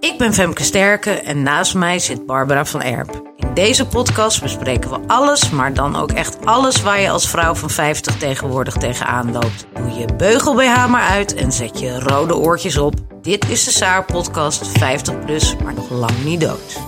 Ik ben Femke Sterke en naast mij zit Barbara van Erp. In deze podcast bespreken we alles, maar dan ook echt alles waar je als vrouw van 50 tegenwoordig tegenaan loopt. Doe je beugel BH maar uit en zet je rode oortjes op. Dit is de Saar podcast 50 plus, maar nog lang niet dood.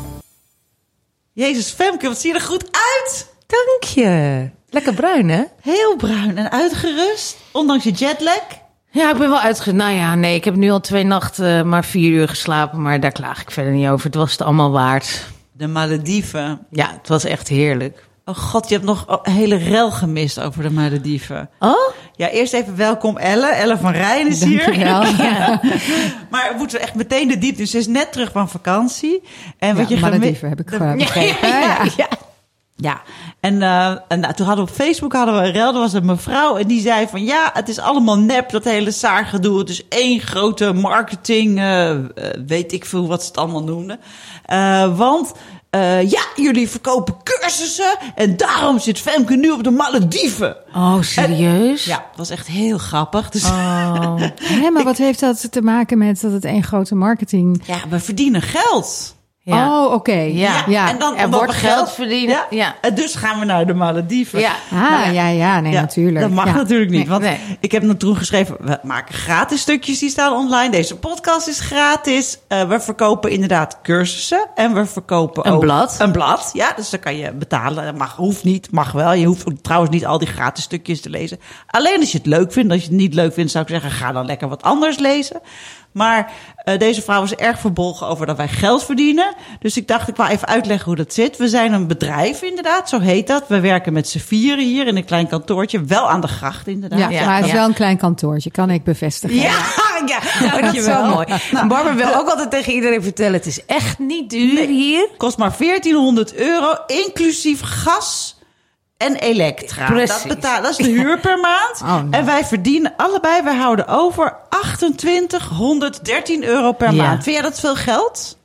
Jezus, Femke, wat zie je er goed uit? Dank je. Lekker bruin, hè? Heel bruin en uitgerust, ondanks je jetlag. Ja, ik ben wel uitge... Nou ja, nee, ik heb nu al twee nachten eh, maar vier uur geslapen, maar daar klaag ik verder niet over. Het was het allemaal waard. De Malediven. Ja, het was echt heerlijk. Oh god, je hebt nog een hele rel gemist over de Malediven. Oh? Ja, eerst even welkom Elle. Elle van Rijn is hier. Dankjewel. Ja. Maar we moeten echt meteen de diepte. Ze is net terug van vakantie. En wat Ja, je Malediven heb ik de- begrepen. Ja, Ja. Ja. En, eh, en nou, toen hadden we op Facebook hadden we een rel. Er was een mevrouw en die zei van ja, het is allemaal nep, dat hele saargedoe. Het is één grote marketing, eh, eh, weet ik veel wat ze het allemaal noemden. Want ja, jullie verkopen cursussen en daarom zit Femke nu op de Malediven. Oh, serieus? Ja, het was echt heel grappig. Dus Oh. Hé, maar wat heeft dat te maken met dat het één grote marketing... ja, we verdienen geld. Ja. Oh, oké. Ja. ja. En dan Er wordt we geld verdiend. Ja. Ja. En dus gaan we naar de Malediven. Ja. Ah, ja, ja, nee, Ja, natuurlijk. Dat mag Ja. natuurlijk niet. Nee. Want Nee. ik heb toen geschreven, we maken gratis stukjes die staan online. Deze podcast is gratis. Eh, we verkopen inderdaad cursussen. En we verkopen Een ook blad. Een blad, ja. Dus dan kan je betalen. Dat mag, hoeft niet, mag wel. Je hoeft trouwens niet al die gratis stukjes te lezen. Alleen als je het leuk vindt. Als je het niet leuk vindt, zou ik zeggen, ga dan lekker wat anders lezen. Maar eh, deze vrouw is erg verbolgen over dat wij geld verdienen. Dus ik dacht, ik wou even uitleggen hoe dat zit. We zijn een bedrijf inderdaad, zo heet dat. We werken met z'n vieren hier in een klein kantoortje. Wel aan de gracht inderdaad. Ja, Ja, maar het is ja. wel een klein kantoortje, kan ik bevestigen. Ja, ja, dat is wel mooi. Barbara wil ook altijd tegen iedereen vertellen: het is echt niet duur hier. Kost maar 1400 euro, inclusief gas en elektra. Precies. Dat, betaalt, dat is de huur per maand. Oh, nou. En wij verdienen allebei, wij houden over 2813 euro per Ja. maand. Vind jij dat veel geld?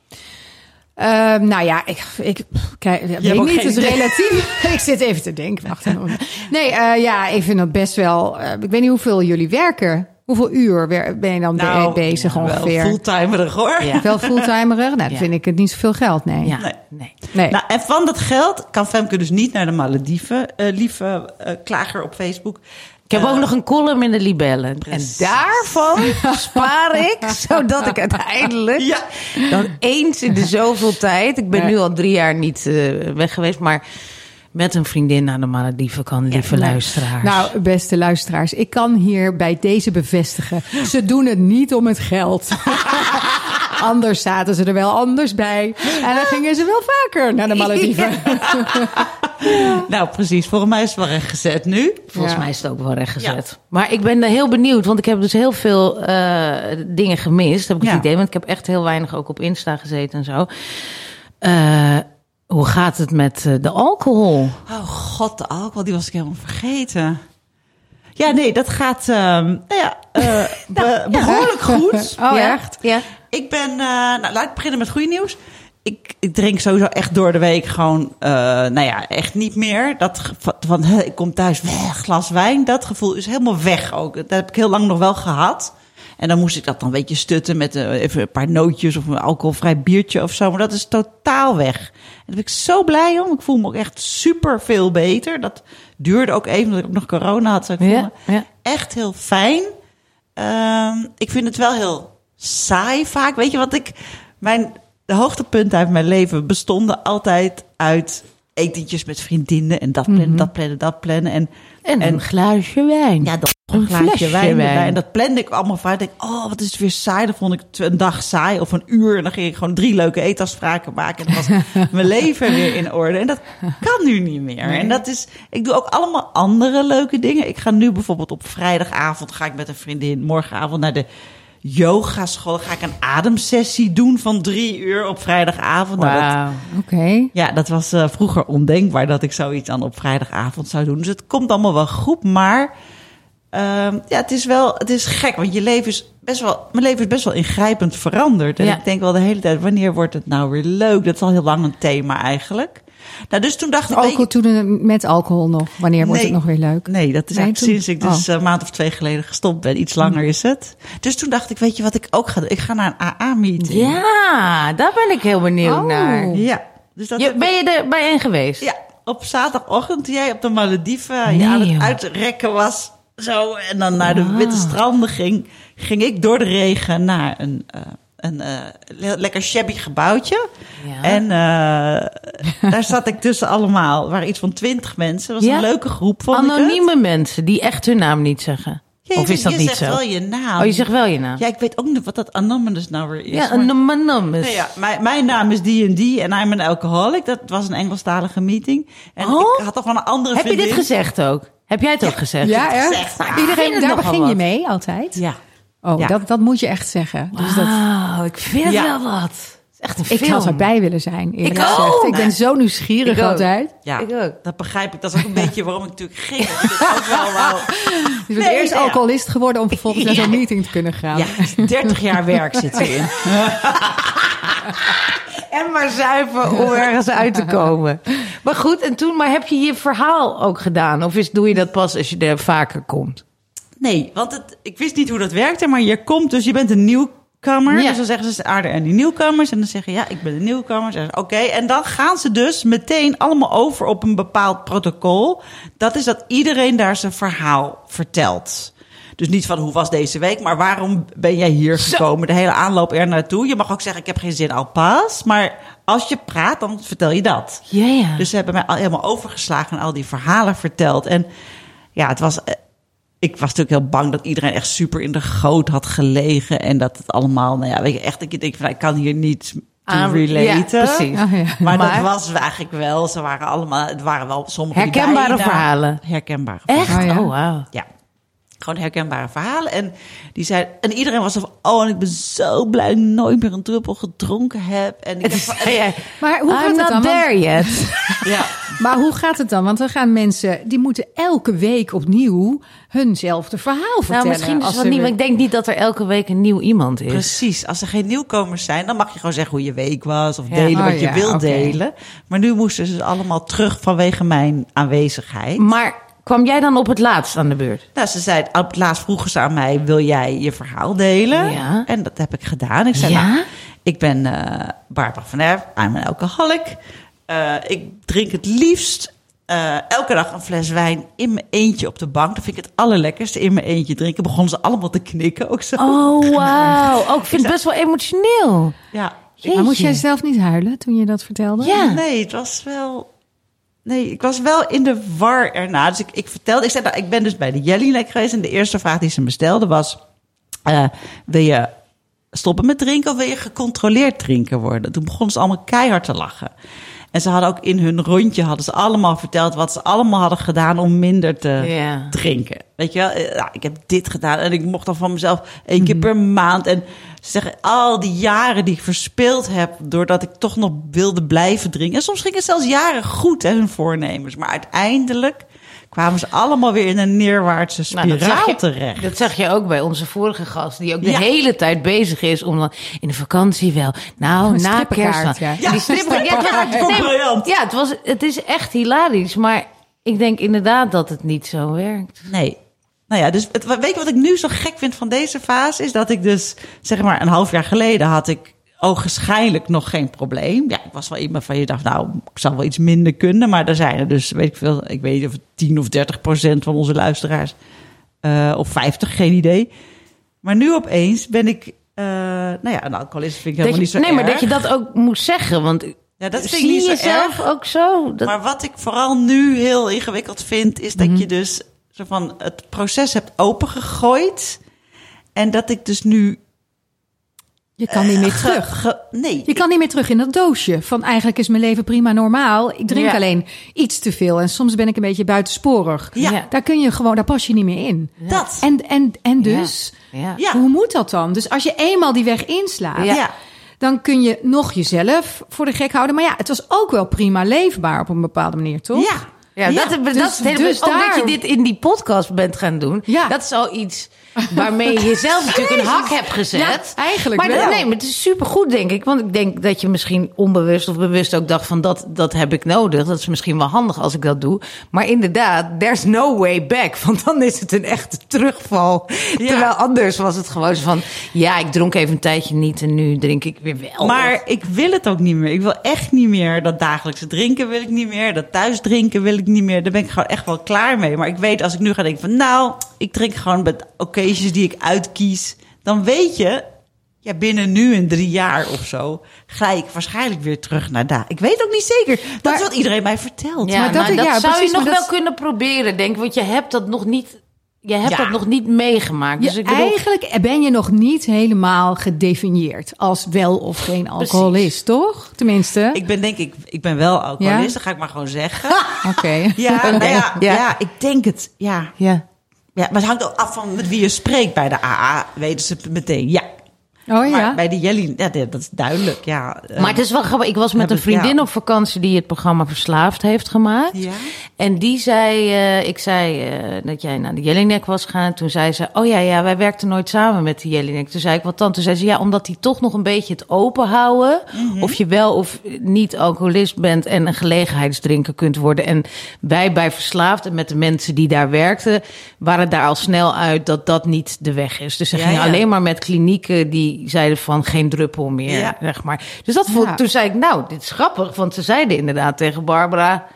Ehm, nou ja, ik, ik kijk, weet ik niet, het is relatief. ik zit even te denken. Wacht even. Nee, eh, ja, ik vind dat best wel. eh, ik weet niet hoeveel jullie werken. Hoeveel uur ben je dan be- bezig Nou, wel ongeveer? fulltimerig hoor. Ja. Wel fulltimerig? Nou, dan Ja. vind ik het niet zoveel geld, nee. Ja, Nee. nee. Nee. Nou, en van dat geld kan Femke dus niet naar de Malediven, eh, lieve eh, klager op Facebook. Ik heb ook nog een column in de Libellen. Precies. En daarvan spaar ik, zodat ik uiteindelijk Ja. dan eens in de zoveel tijd... Ik ben nu al drie jaar niet eh, weg geweest, maar met een vriendin naar de Malediven kan, lieve Nee. luisteraars. Nou, beste luisteraars, ik kan hier bij deze bevestigen. Ze doen het niet om het geld. anders zaten ze er wel anders bij. En dan gingen ze wel vaker naar de Malediven. Nou, precies. Volgens mij is het wel rechtgezet nu. Volgens Ja. mij is het ook wel rechtgezet. Maar ik ben heel benieuwd, want ik heb dus heel veel eh, dingen gemist. Heb ik het Ja. idee, want ik heb echt heel weinig ook op Insta gezeten en zo. Eh, hoe gaat het met eh, de alcohol? Oh god, de alcohol, die was ik helemaal vergeten. Ja, nee, dat gaat ehm, nou ja, eh, be- behoorlijk goed. Oh, ja? echt? Ja. Ik ben, eh, nou, laat ik beginnen met goede nieuws. Ik, ik drink sowieso echt door de week gewoon, nou ja, echt niet meer. Dat van, van, ik kom thuis, weg, glas wijn. Dat gevoel is helemaal weg ook. Dat heb ik heel lang nog wel gehad. En dan moest ik dat dan een beetje stutten met eh, even een paar nootjes of een alcoholvrij biertje of zo. Maar dat is totaal weg. En daar ben ik zo blij om. Ik voel me ook echt super veel beter. Dat duurde ook even, omdat ik ook nog corona had. Ik ja. echt heel fijn. Ehm, ik vind het wel heel saai vaak. Weet je wat ik... Mijn, de hoogtepunten uit mijn leven bestonden altijd uit etentjes met vriendinnen. En dat plannen, dat plannen, dat plannen. En, En, een glaasje wijn. ja, dat Een een glaasje wijn. En dat plande ik allemaal vaak. Ik denk, oh, wat is het weer saai. Dan vond ik een dag saai of een uur. En dan ging ik gewoon drie leuke eetafspraken maken. En dan was mijn leven weer in orde. En dat kan nu niet meer. En dat is, ik doe ook allemaal andere leuke dingen. Ik ga nu bijvoorbeeld op vrijdagavond ga ik met een vriendin morgenavond naar de yogaschool. Ga ik een ademsessie doen van drie uur op vrijdagavond. Nou. Oké. ja, dat was eh, vroeger ondenkbaar dat ik zoiets dan op vrijdagavond zou doen. Dus het komt allemaal wel goed, maar ehm, ja, het is wel, het is gek, want je leven is best wel, mijn leven is best wel ingrijpend veranderd. En Ja. ik denk wel de hele tijd, wanneer wordt het nou weer leuk? Dat is al heel lang een thema eigenlijk. Nou, dus toen dacht ik, weet Alcohol, toen eh, met alcohol nog. Wanneer wordt Nee. het nog weer leuk? Nee, dat is Nee, eigenlijk toen- sinds ik dus oh. een maand of twee geleden gestopt ben. Iets langer is het. Dus toen dacht ik, weet je wat ik ook ga doen? Ik ga naar een AA-meeting. Ja, daar ben ik heel benieuwd Oh. naar. Ja. Dus dat Je, ben je er bij een geweest? Ja, op zaterdagochtend toen jij op de Malediven Nee, je aan het joh. uitrekken was. Zo, en dan naar de witte stranden ging, ging ik door de regen naar een, eh, een eh, le- lekker shabby gebouwtje. Ja. En eh, daar zat ik tussen allemaal. Er waren iets van twintig mensen. Was Ja? een leuke groep, vond ik het. Anonieme mensen die echt hun naam niet zeggen. Ja, of is dat je niet zegt zo? wel je naam. Oh, je zegt wel je naam. Ja, ik weet ook niet wat dat anonymous nou weer is. Ja, anonymous. Nee, ja, mijn, mijn naam is die en die en I'm an alcoholic. Dat was een Engelstalige meeting. En Oh? ik had al van een andere Heb je dit gezegd ook? Heb jij het ook gezegd? Ja, echt? gezegd, ja. Iedereen, daar begin je mee altijd? Ja. Oh, Ja. dat, dat moet je echt zeggen. Dus dat, ik vind wel wat. Is echt een ik film. had erbij willen zijn, eerlijk Ik gezegd. ook. Ik ben zo nieuwsgierig Ik ook. altijd. Ja, Ik ook. dat begrijp ik. Dat is ook een beetje waarom ik natuurlijk ging. Ik ook wel wou. Je bent Nee, eerst nee, ja. alcoholist geworden om vervolgens naar zo'n Ja. meeting te kunnen gaan. Ja, 30 jaar werk zit erin. En maar zuiver om ergens uit te komen. Maar goed, en toen, maar heb je je verhaal ook gedaan? Of is, doe je dat pas als je er vaker komt? Nee, want het, ik wist niet hoe dat werkte. Maar je komt dus, je bent een nieuwkomer. Ja. Dus dan zeggen ze, aarde en die nieuwkomers. En dan zeggen ja, ik ben een nieuwkomer. Oké, en dan gaan ze dus meteen allemaal over op een bepaald protocol. Dat is dat iedereen daar zijn verhaal vertelt. Dus niet van hoe was deze week, maar waarom ben jij hier gekomen? De hele aanloop er naartoe. Je mag ook zeggen, ik heb geen zin al pas. Maar als je praat, dan vertel je dat. Ja, ja. Dus ze hebben mij al helemaal overgeslagen en al die verhalen verteld. En ja, het was. Ik was natuurlijk heel bang dat iedereen echt super in de goot had gelegen. En dat het allemaal, nou ja, weet je, echt, dat je denkt van, ik kan hier niet to Aan- relaten. ja, precies. Oh, ja. Maar, Maar- dat was eigenlijk wel. Ze waren allemaal, het waren wel sommige die Herkenbare bijna- verhalen. Herkenbare Echt? verhalen. Oh, ja. Oh, wauw. Ja. Gewoon herkenbare verhalen. En, die zei, en iedereen was zo van, oh, en ik ben zo blij dat ik nooit meer een druppel gedronken heb. En ik heb, ja. Maar hoe I'm gaat het dan? Want- there yet. ja. Maar hoe gaat het dan? Want dan gaan mensen, die moeten elke week opnieuw hunzelfde verhaal vertellen. Nou, misschien is als het niet, maar ik denk niet dat er elke week een nieuw iemand is. Precies. Als er geen nieuwkomers zijn, dan mag je gewoon zeggen hoe je week was. Of Ja. delen Oh wat je ja, wil delen. Maar nu moesten ze dus allemaal terug vanwege mijn aanwezigheid. Maar kwam jij dan op het laatst aan de beurt? Nou, ze zei, op het laatst vroegen ze aan mij, wil jij je verhaal delen? Ja. En dat heb ik gedaan. Ik zei, Ja? nou, ik ben eh Barbara van Erf, I'm an alcoholic. Eh, ik drink het liefst eh, elke dag een fles wijn in mijn eentje op de bank. Dat vind ik het allerlekkerste, in mijn eentje drinken. Begonnen ze allemaal te knikken ook zo. Oh, wauw. Oh, ik vind het best wel emotioneel. Ja. Maar moest jij zelf niet huilen toen je dat vertelde? Ja. Nee, het was wel. Nee, ik was wel in de war erna. Dus ik, ik vertelde, ik zei, nou, ik ben dus bij de Jellyneck geweest. En de eerste vraag die ze me stelde was: eh, Wil je stoppen met drinken of wil je gecontroleerd drinken worden? Toen begonnen ze allemaal keihard te lachen. En ze hadden ook in hun rondje hadden ze allemaal verteld wat ze allemaal hadden gedaan om minder te drinken. Weet je wel, Eh, nou, ik heb dit gedaan en ik mocht dan van mezelf één keer per maand. En ze zeggen, al die jaren die ik verspeeld heb, doordat ik toch nog wilde blijven drinken. En soms ging het zelfs jaren goed, hè, hun voornemens. Maar uiteindelijk kwamen ze allemaal weer in een neerwaartse Nou, spiraal dat, zag je, terecht. dat zag je ook bij onze vorige gast, die ook de Ja. hele tijd bezig is om dan in de vakantie wel. Nou, Een na strippenkaart, kerst. ja. Die stripper, ja, het, was, het is echt hilarisch, maar ik denk inderdaad dat het niet zo werkt. Nee. Nou ja, dus het, weet je wat ik nu zo gek vind van deze fase? Is dat ik dus, zeg maar, een half jaar geleden had ik ogenschijnlijk nog geen probleem. Ja, ik was wel iemand van je dacht, nou, ik zal wel iets minder kunnen. Maar er zijn er dus, weet ik veel, ik weet niet of het 10 of 30 procent van onze luisteraars, eh, of 50, geen idee. Maar nu opeens ben ik, eh, nou ja, een alcoholist vind ik helemaal niet zo nee, maar dat je dat ook moet zeggen, want Ja, dat vind ik zie niet je zo jezelf erg. ook zo? Dat, Maar wat ik vooral nu heel ingewikkeld vind, is dat je dus zo van het proces hebt opengegooid. En dat ik dus nu Je kan niet meer Ge- terug. ge- nee. Je kan niet meer terug in dat doosje van eigenlijk is mijn leven prima normaal. Ik drink Ja. alleen iets te veel en soms ben ik een beetje buitensporig. Ja. Daar kun je gewoon, daar pas je niet meer in. Dat. En, en, en dus, Ja. Ja. hoe moet dat dan? Dus als je eenmaal die weg inslaat, Ja. Dan kun je nog jezelf voor de gek houden. Maar ja, het was ook wel prima leefbaar op een bepaalde manier, toch? Ja. Ja, dat, dat dus- is het hele dus Ook dat daar- je dit in die podcast bent gaan doen. Ja. Dat is al iets waarmee je jezelf natuurlijk een hak hebt gezet. Ja, eigenlijk maar wel. nee, maar het is supergoed, denk ik. Want ik denk dat je misschien onbewust of bewust ook dacht van... dat, dat heb ik nodig. Dat is misschien wel handig als ik dat doe. Maar inderdaad, there's no way back. Want dan is het een echte terugval. Terwijl anders was het gewoon zo van... ja, ik dronk even een tijdje niet en nu drink ik weer wel. Maar ik wil het ook niet meer. Ik wil echt niet meer dat dagelijkse drinken wil ik niet meer. Dat thuis drinken wil ik niet meer. Daar ben ik gewoon echt wel klaar mee. Maar ik weet als ik nu ga denken van nou, ik drink gewoon met occasions die ik uitkies. Dan weet je, ja, binnen nu en drie jaar of zo ga ik waarschijnlijk weer terug naar daar. Ik weet ook niet zeker. Dat Maar- is wat iedereen mij vertelt. Ja, Maar maar dat- ja, zou precies, je nog maar wel kunnen proberen, denk ik. Want je hebt dat nog niet, je hebt Ja. dat nog niet meegemaakt. Dus Je- ik bedoel, Eigenlijk ben je nog niet helemaal gedefinieerd als wel of geen alcoholist, toch? Tenminste. Ik ben denk ik, ik ben wel alcoholist. Dat ga ik maar gewoon zeggen. Oké. Ja, nou ja, Ja. ja. ik denk het. Ja. ja. Ja, maar het hangt ook af van met wie je spreekt bij de AA. Weten ze meteen. Ja. Oh ja. Maar bij de Jelly, ja, dat is duidelijk. Ja, eh, Maar het is wel grappig. Ik was met een vriendin ja. op vakantie die het programma Verslaafd heeft gemaakt. Ja? En die zei, eh, ik zei eh, dat jij naar de Jellinek was gaan. Toen zei ze, oh ja, ja, wij werkten nooit samen met de Jellinek. Toen zei ik, wat dan? Toen zei ze, ja, omdat die toch nog een beetje het open houden. Mhm. Of je wel of niet alcoholist bent en een gelegenheidsdrinker kunt worden. En wij bij Verslaafd en met de mensen die daar werkten, waren daar al snel uit dat dat niet de weg is. Dus ze Ja, gingen alleen maar met klinieken die zeiden van geen druppel meer, Ja. zeg maar. Dus dat vond, Ja. toen zei ik, nou, dit is grappig. Want ze zeiden inderdaad tegen Barbara...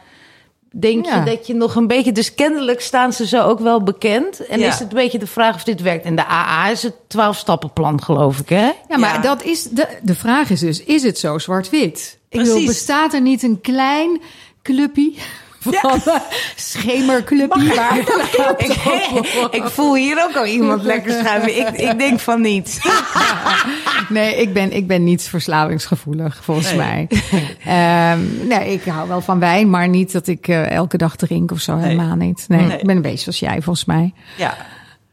Denk Ja. je dat je nog een beetje... Dus kennelijk staan ze zo ook wel bekend. En is het een beetje de vraag of dit werkt. En de AA is het 12-stappenplan, geloof ik, hè? Ja, maar dat is de, de vraag is dus: is het zo zwart-wit? Ik bedoel, bestaat er niet een klein clubje van ja. schemerclubje? Waar ik, ik voel hier ook al iemand lekker schuiven. Ik, ik denk van niet. Nee, ik ben, ik ben niet verslavingsgevoelig, volgens Nee. mij. Ehm, nee, ik hou wel van wijn, maar niet dat ik eh, elke dag drink of zo. Helemaal niet. Nee, Nee. ik ben een beetje zoals jij, volgens mij. ja.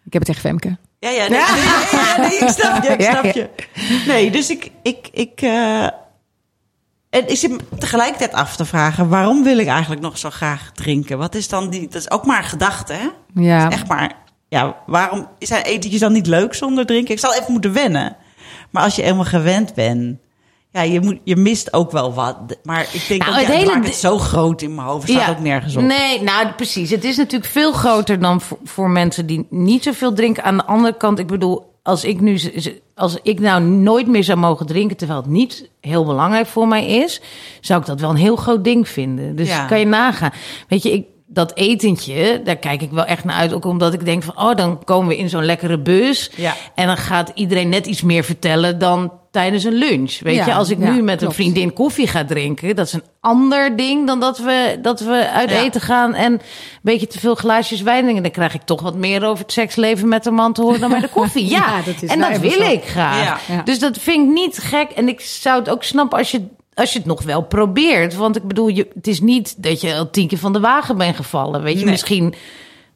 Ik heb het echt Femke. Ja, ja, nee, ja, nee, ik snap je, ik snap je. Nee, dus ik, ik, ik, eh, en ik zit me tegelijkertijd af te vragen, waarom wil ik eigenlijk nog zo graag drinken? Wat is dan die, dat is ook maar een gedachte, hè? Ja. Dat is echt maar, ja, waarom zijn etentjes dan niet leuk zonder drinken? Ik zal even moeten wennen. Maar als je helemaal gewend bent, ja, je, moet, je mist ook wel wat. Maar ik denk Nou, dat ja, het hele het zo groot in mijn hoofd, staat ook nergens op. Nee, nou precies. Het is natuurlijk veel groter dan voor, voor mensen die niet zoveel drinken. Aan de andere kant, ik bedoel, als ik nu als ik nou nooit meer zou mogen drinken, terwijl het niet heel belangrijk voor mij is, zou ik dat wel een heel groot ding vinden. Dus Ja. kan je nagaan. Weet je, ik, dat etentje, daar kijk ik wel echt naar uit. Ook omdat ik denk van, oh, dan komen we in zo'n lekkere bus. Ja. En dan gaat iedereen net iets meer vertellen dan tijdens een lunch. Weet Ja, je, als ik ja, nu met een vriendin koffie ga drinken, dat is een ander ding dan dat we, dat we uit Ja. eten gaan en een beetje te veel glaasjes wijn drinken. Dan krijg ik toch wat meer over het seksleven met een man te horen dan bij de koffie. Ja, dat is en dat wil zo. ik graag. Dus dat vind ik niet gek. En ik zou het ook snappen als je, als je het nog wel probeert. Want ik bedoel, je, het is niet dat je al tien keer van de wagen bent gevallen. Weet je, Nee. misschien...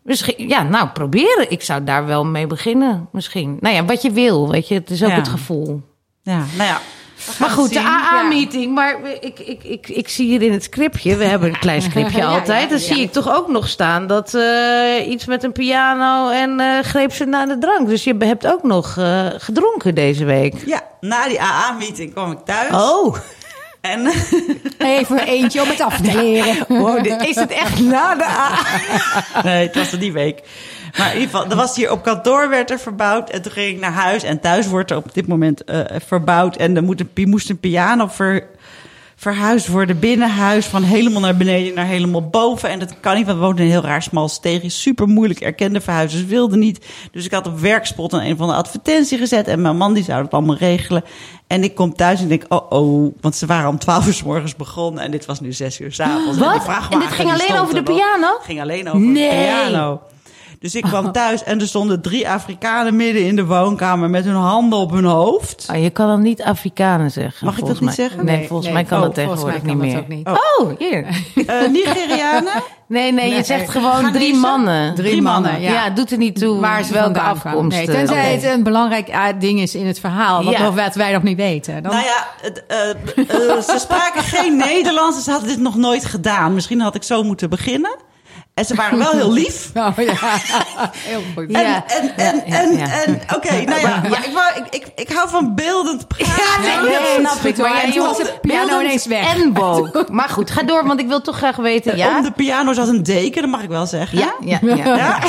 Misschien, ja, nou, proberen. Ik zou daar wel mee beginnen, misschien. Nou ja, wat je wil, weet je. Het is ook Ja. het gevoel. Ja, nou ja. Maar goed, de. AA-meeting. Maar ik, ik, ik, ik zie hier in het scriptje, we hebben een klein scriptje Ja, altijd. Dan zie ik toch ook nog staan dat eh, iets met een piano en eh, greep ze naar de drank. Dus je hebt ook nog eh, gedronken deze week. Ja, na die AA-meeting kwam ik thuis. Oh, En Even eentje om het af te leren. wow, dit- is het echt na de nee, het was er die week. Maar in ieder geval, er was hier op kantoor werd er verbouwd. En toen ging ik naar huis. En thuis wordt er op dit moment eh, verbouwd. En er moet een, moest een piano ver, verhuisd worden. Binnenhuis. Van helemaal naar beneden naar helemaal boven. En dat kan niet, want we woonden in een heel raar smal steegje. Super moeilijk. Erkende verhuizers wilden niet. Dus ik had op werkspot een, een van de advertentie gezet. En mijn man die zou het allemaal regelen. En ik kom thuis en denk, oh oh. Want ze waren om twaalf uur s morgens begonnen. En dit was nu zes uur s'avonds. Wat? En vrachtwagen, dit ging alleen over er de piano? ging alleen over Nee. de piano. Dus ik kwam thuis en er stonden drie Afrikanen midden in de woonkamer met hun handen op hun hoofd. Oh, je kan dan niet Afrikanen zeggen. Mag ik dat niet zeggen? Nee, Nee, volgens nee. mij kan Oh, dat tegenwoordig niet meer. niet. Oh, hier. Eh, Nigerianen? Nee, nee, je Nee. zegt gewoon Ghanese? drie mannen. Drie mannen, Ja, ja. doet er niet toe Waar ze welke afkomst. Nee, eh, tenzij oké. het een belangrijk ah, ding is in het verhaal. Wat, Ja. nog, wat wij nog niet weten. Dan... Nou ja, het, eh, eh, ze spraken geen Nederlands. Ze hadden dit nog nooit gedaan. Misschien had ik zo moeten beginnen. En ze waren wel heel lief. Oh, ja. Heel goed. Ja. En, en, en, Ja, en, ja. en oké, nou ja, maar ik, wou, ik, ik, ik hou van beeldend praten. nee, Nee, dat snap goed ik. hoor. Maar En jij was de piano ineens weg. En woke. Maar goed, ga door, want ik wil toch graag weten. Ja? Om de piano zat een deken, dat mag ik wel zeggen. Ja, ja, ja. Ja.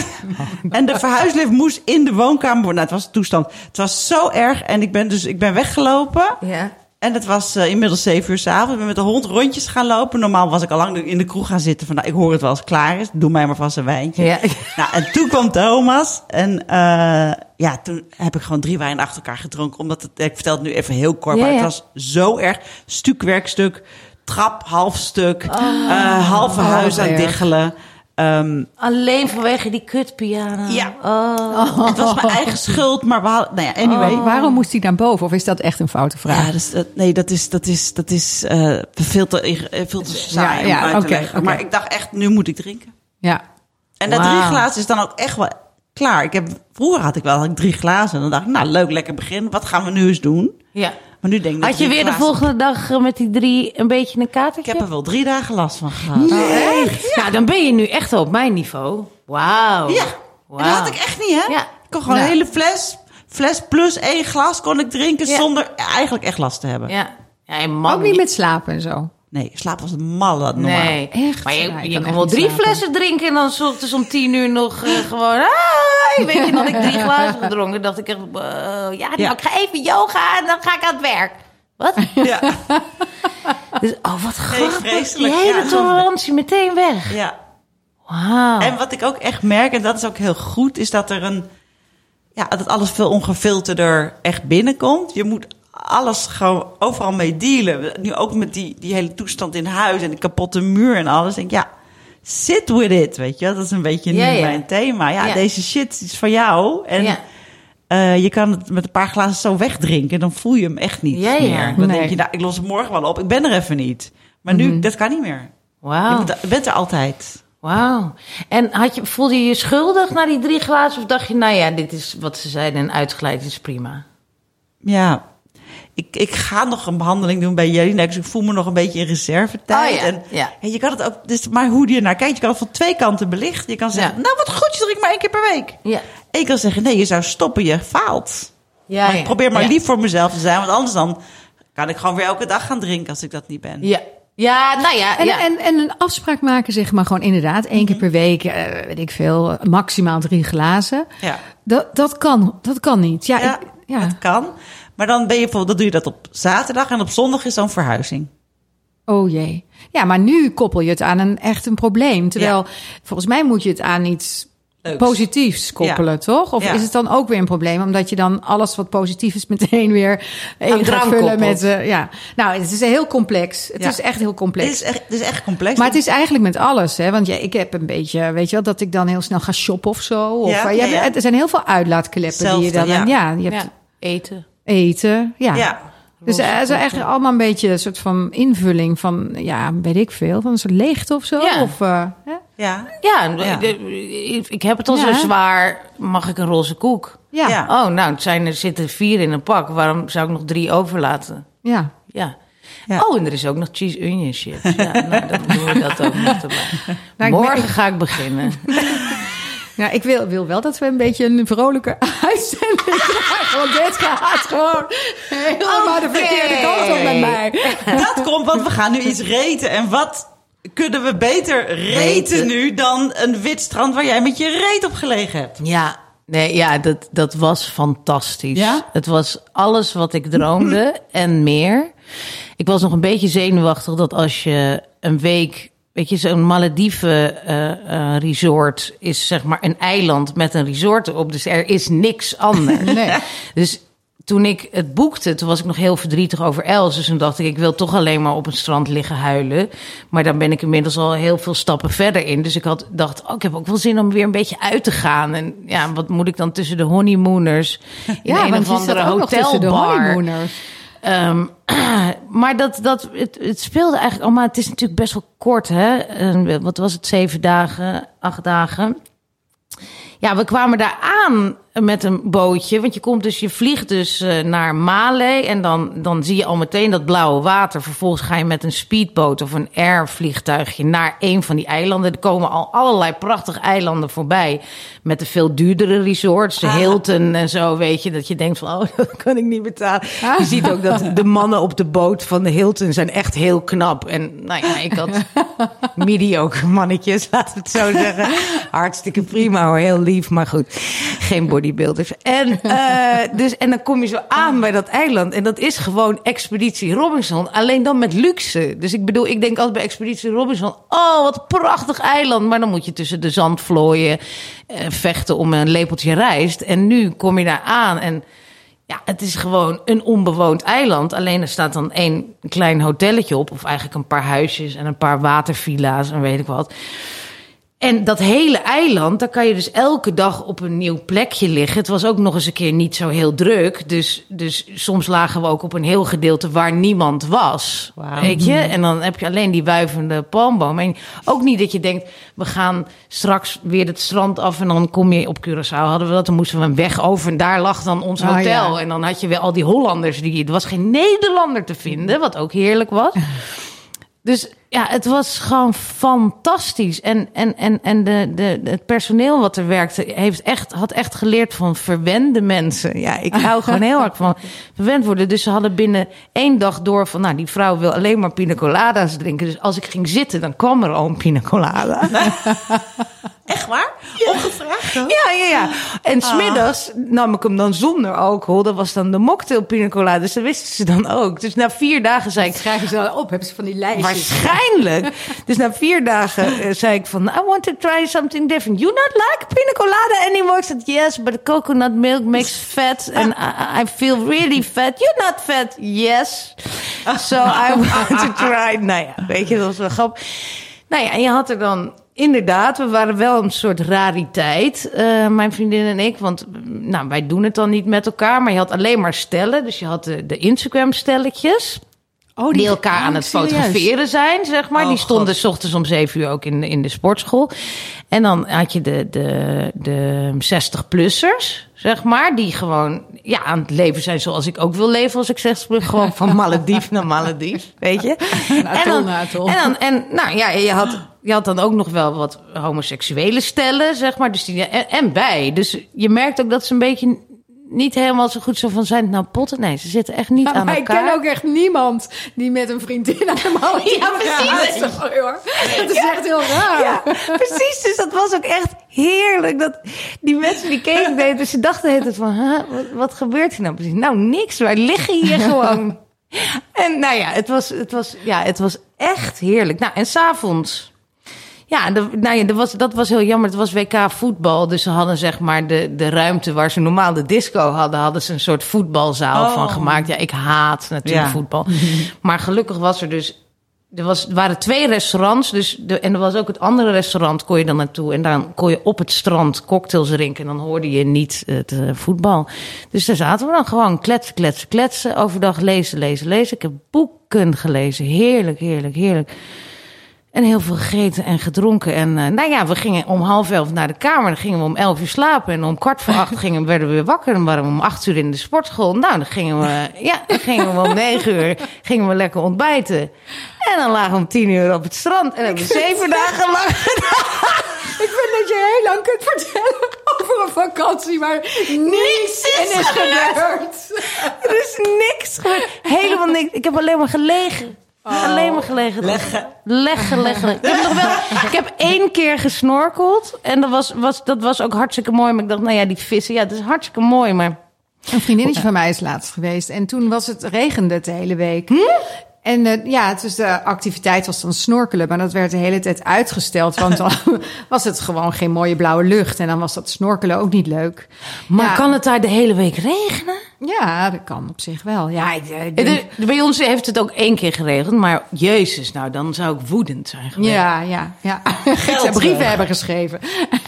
En de verhuislift moest in de woonkamer worden. Nou, het was een toestand. Het was zo erg. En ik ben dus ik ben weggelopen. Ja. En het was eh, inmiddels zeven uur s'avonds. Ik ben met de hond rondjes gaan lopen. Normaal was ik al lang in de kroeg gaan zitten. Van, nou, ik hoor het wel als het klaar is. Doe mij maar vast een wijntje. Ja. Nou, en toen kwam Thomas. En eh, ja, toen heb ik gewoon drie wijn achter elkaar gedronken. Omdat het, ik vertel het nu even heel kort. Ja, maar het ja. was zo erg. Stukwerkstuk, trap, half stuk. Oh. eh, halve huis aan diggelen. Ehm, Alleen vanwege die kutpiano. Ja. Oh. Het was mijn eigen schuld, maar we hadden... Nou ja, anyway. Waarom moest hij naar boven? Of is dat echt een foute vraag? Ja, dus, dat, nee, dat is, dat is, dat is eh, veel, te, eh, veel te saai om ja, uit te. Maar ik dacht echt, nu moet ik drinken. Ja. En dat drie glazen is dan ook echt wel klaar. Ik heb, vroeger had ik wel had ik drie glazen. En dan dacht ik, nou leuk, lekker begin. Wat gaan we nu eens doen? Ja. Maar nu denk ik... dat Had je weer de volgende dag eh, met die drie een beetje een Ik katertje? heb er wel drie dagen last van gehad. echt? Nou, dan ben je nu echt op mijn niveau. Wauw. Ja, dat had ik echt niet, hè? Ja. Ik kon gewoon Nou. een hele fles, fles plus één glas kon ik drinken... Ja. zonder eigenlijk echt last te hebben. Ja. ja en man, Ook niet met slapen en zo. Nee, slaap was een malle normaal. Nee. Echt? Maar je, Ja, je kan wel drie slapen. flessen drinken en dan 's ochtends om tien uur nog eh, gewoon... Weet je, dan had ik drie glazen gedronken. dacht ik echt, ja, nou, Ja. ik ga even yoga en dan ga ik aan het werk. Wat? Ja, Dus, oh, wat grappig. Die vreselijk, hele ja. tolerantie meteen weg. ja. Wauw. En wat ik ook echt merk, en dat is ook heel goed, is dat er een. Ja, dat alles veel ongefilterder echt binnenkomt. Je moet alles gewoon overal mee dealen. Nu ook met die, die hele toestand in huis en de kapotte muur en alles. Denk ik, ja, sit with it, weet je. Dat is een beetje nu Ja, ja. mijn thema. Ja, Ja. deze shit is van jou. En eh, je kan het met een paar glazen zo wegdrinken. Dan voel je hem echt niet meer. Dan Nee. denk je, nou, ik los het morgen wel op. Ik ben er even niet. Maar nu, dat kan niet meer. Wauw. moet- je bent er altijd. Wauw. En had je, voelde je je schuldig na die drie glazen? Of dacht je, nou ja, dit is wat ze zeiden, een uitgeleid is prima? Ja, ik, ik ga nog een behandeling doen bij Jelina. Dus ik voel me nog een beetje in reservetijd. Oh ja, en, ja. en je kan het ook, dus maar hoe je naar kijkt, je kan het van twee kanten belichten. Je kan zeggen, Ja. nou wat goed, je drinkt maar één keer per week. Ja. En je kan zeggen, nee, je zou stoppen, je faalt. Ja, maar ja. ik probeer maar ja. lief voor mezelf te zijn, want anders dan kan ik gewoon weer elke dag gaan drinken als ik dat niet ben. Ja. Ja, nou ja. En, ja. en, en een afspraak maken, zeg maar, gewoon inderdaad één keer per week, eh, weet ik veel, maximaal drie glazen. Ja. Dat, dat, kan, dat kan niet. Ja, Ja, ik- ja. dat kan. Maar dan ben je bijvoorbeeld, dan doe je dat op zaterdag en op zondag is dan verhuizing. Oh jee. Ja, maar nu koppel je het aan een echt een probleem. Terwijl, volgens mij moet je het aan iets Leuks. positiefs koppelen, Ja. toch? Of Ja. is het dan ook weer een probleem? Omdat je dan alles wat positief is meteen weer in gaat vullen koppelt. met... eh, ja, nou, het is heel complex. Het Ja. is echt heel complex. Het is echt, het is echt complex. Maar het is eigenlijk met alles, hè? Want ja, ik heb een beetje, weet je wel, dat ik dan heel snel ga shoppen of zo. Of, Ja, eh. Er zijn heel veel uitlaatkleppen die je dan, ja. je hebt ja. Eten. Eten, ja. ja. Dus het is eigenlijk allemaal een beetje een soort van invulling van, ja, weet ik veel, van een soort leegte of zo. Ja. Of, eh, hè? Ja. Ja, Ja. ik heb het al Ja. zo zwaar. Mag ik een roze koek? Ja, Ja. ja. Oh, nou, het zijn er zitten vier in een pak. Waarom zou ik nog drie overlaten? Ja. Ja. Oh, en er is ook nog cheese onion chips. Ja, nou, dan doen we dat ook nog erbij. Nou, ik Morgen ga ik beginnen. Ja, ik wil, wil wel dat we een beetje een vrolijke uitzending krijgen. Want dit gaat gewoon helemaal de verkeerde kant op met mij. Dat komt, want we gaan nu iets reten. En wat kunnen we beter reten, Reten. nu dan een wit strand waar jij met je reet op gelegen hebt? Ja, nee, ja dat, dat was fantastisch. Ja? Het was alles wat ik droomde en meer. Ik was nog een beetje zenuwachtig dat als je een week... Weet je, zo'n Malediven eh, eh, resort is zeg maar een eiland met een resort erop. Dus er is niks anders. Nee. Dus toen ik het boekte, toen was ik nog heel verdrietig over Els. Dus toen dacht ik, ik wil toch alleen maar op een strand liggen huilen. Maar dan ben ik inmiddels al heel veel stappen verder in. Dus ik had dacht, oh, ik heb ook wel zin om weer een beetje uit te gaan. En ja, wat moet ik dan tussen de honeymooners in Ja, een want of andere hotelbar? Ehm, maar dat, dat, het, het speelde eigenlijk allemaal. Het is natuurlijk best wel kort, hè? En wat was het? Zeven dagen, acht dagen. Ja, we kwamen daar aan met een bootje. Want je komt dus, je vliegt dus eh, naar Male. En dan, dan zie je al meteen dat blauwe water. Vervolgens ga je met een speedboot of een airvliegtuigje naar een van die eilanden. Er komen al allerlei prachtige eilanden voorbij. Met de veel duurdere resorts. De Hilton en zo, weet je. Dat je denkt van, oh, dat kan ik niet betalen. Je ziet ook dat de mannen op de boot van de Hilton zijn echt heel knap. En nou ja, ik had mediocre mannetjes, laten we het zo zeggen. Hartstikke prima hoor, heel lief, maar goed. Geen bodybuilders. En, eh, dus, en dan kom je zo aan bij dat eiland. En dat is gewoon Expeditie Robinson, alleen dan met luxe. Dus ik bedoel, ik denk altijd bij Expeditie Robinson... oh, wat een prachtig eiland. Maar dan moet je tussen de zandvlooien eh, vechten om een lepeltje rijst. En nu kom je daar aan en... Ja, het is gewoon een onbewoond eiland. Alleen er staat dan één klein hotelletje op. Of eigenlijk een paar huisjes en een paar watervilla's en weet ik wat. En dat hele eiland, daar kan je dus elke dag op een nieuw plekje liggen. Het was ook nog eens een keer niet zo heel druk. Dus, dus soms lagen we ook op een heel gedeelte waar niemand was. Weet je? En dan heb je alleen die wuivende palmboom. En ook niet dat je denkt, we gaan straks weer het strand af... en dan kom je op Curaçao, hadden we dat. Dan moesten we een weg over en daar lag dan ons Oh, hotel. ja. En dan had je weer al die Hollanders. Die, er was geen Nederlander te vinden, wat ook heerlijk was. Dus ja, het was gewoon fantastisch. En, en, en, en de, de, het personeel wat er werkte, heeft echt, had echt geleerd van verwende mensen. Ja, ik hou gewoon heel erg van verwend worden. Dus ze hadden binnen één dag door van, nou, die vrouw wil alleen maar pina coladas drinken. Dus als ik ging zitten, dan kwam er al een pina colada. Echt waar? Ongevraagd? Ja, ja, ja. En smiddags nam ik hem dan zonder alcohol. Dat was dan de mocktail pina colada. Dus dat wisten ze dan ook. Dus na vier dagen zei ik, Schrijven ze wel op, hebben ze van die lijstjes. Waarschijnlijk. Dus na vier dagen eh, zei ik van... I want to try something different. You not like pina colada anymore? Ik zei, yes, but coconut milk makes fat. And I, feel really fat. You're not fat. Yes. So I want to try. Nou ja, weet je, dat was wel grappig. Nou ja, en je had er dan... Inderdaad, we waren wel een soort rariteit, eh, mijn vriendin en ik. Want nou, wij doen het dan niet met elkaar, maar je had alleen maar stellen. Dus je had de, de Instagram-stelletjes oh, die elkaar oh, aan het serieus? fotograferen zijn, zeg maar. Oh, die stonden s ochtends om zeven uur ook in, de- in de sportschool. En dan had je de, de, de 60-plussers, zeg maar. Die gewoon ja, aan het leven zijn zoals ik ook wil leven als ik 60 plus. Gewoon van Maledief naar Maledief, weet je. en dan. En, dan, en nou ja, je had, je had dan ook nog wel wat homoseksuele stellen, zeg maar. Dus die, en, en bij. Dus je merkt ook dat ze een beetje niet helemaal zo goed zo van zijn. Nou, potten, nee, ze zitten echt niet aan Maar ik elkaar. ken ook echt niemand die met een vriendin aan de man Ja, precies. Dat is, toch- hoor. Dat is echt heel raar. Ja, precies. Dus dat was ook echt heerlijk. Dat, die mensen die keken deden, dus ze dachten tijd van... Huh, wat, wat gebeurt hier nou precies? Nou, niks. Wij liggen hier gewoon. En nou ja, het was, het was, ja, het was echt heerlijk. Nou, en s'avonds... Ja, de, nou ja dat, was, dat was heel jammer. Het was WK voetbal. Dus ze hadden zeg maar de, de ruimte waar ze normaal de disco hadden... hadden ze een soort voetbalzaal Oh. van gemaakt. Ja, ik haat natuurlijk Ja. voetbal. Maar gelukkig was er dus... Er, was, er waren twee restaurants. Dus de, en er was ook het andere restaurant, kon je dan naartoe. En dan kon je op het strand cocktails drinken. En dan hoorde je niet het eh, voetbal. Dus daar zaten we dan gewoon kletsen, kletsen, kletsen. Overdag lezen, lezen, lezen. Ik heb boeken gelezen. Heerlijk, heerlijk, heerlijk. En heel veel gegeten en gedronken. En eh, nou ja, we gingen om half elf naar de kamer. Dan gingen we om elf uur slapen. En om kwart voor acht gingen, werden we weer wakker. Dan waren we om acht uur in de sportschool. Nou, dan gingen we, ja, dan gingen we om negen uur gingen we lekker ontbijten. En dan lagen we om tien uur op het strand. En hebben we zeven dagen lang Ik vind dat je heel lang kunt vertellen over een vakantie waar niets is is gebeurd. gebeurd. Er is niks gebeurd. Helemaal niks. Ik heb alleen maar gelegen. Alleen maar gelegen. Leggen. Leggen, leggen. Ik heb, nog wel, ik heb één keer gesnorkeld. En dat was, was, dat was ook hartstikke mooi. Maar ik dacht, nou ja, die vissen, ja, het is hartstikke mooi. Maar Een vriendinnetje van mij is laatst geweest. En toen was het regende het de hele week. En eh, ja, het is de activiteit was dan snorkelen. Maar dat werd de hele tijd uitgesteld. Want dan was het gewoon geen mooie blauwe lucht. En dan was dat snorkelen ook niet leuk. Maar Ja. kan het daar de hele week regenen? Ja, dat kan op zich wel. Ja, ik, ik Eh, denk- bij ons heeft het ook één keer geregeld, maar jezus, nou dan zou ik woedend zijn geweest. ja, ja, ja. Ik zou brieven hebben geschreven.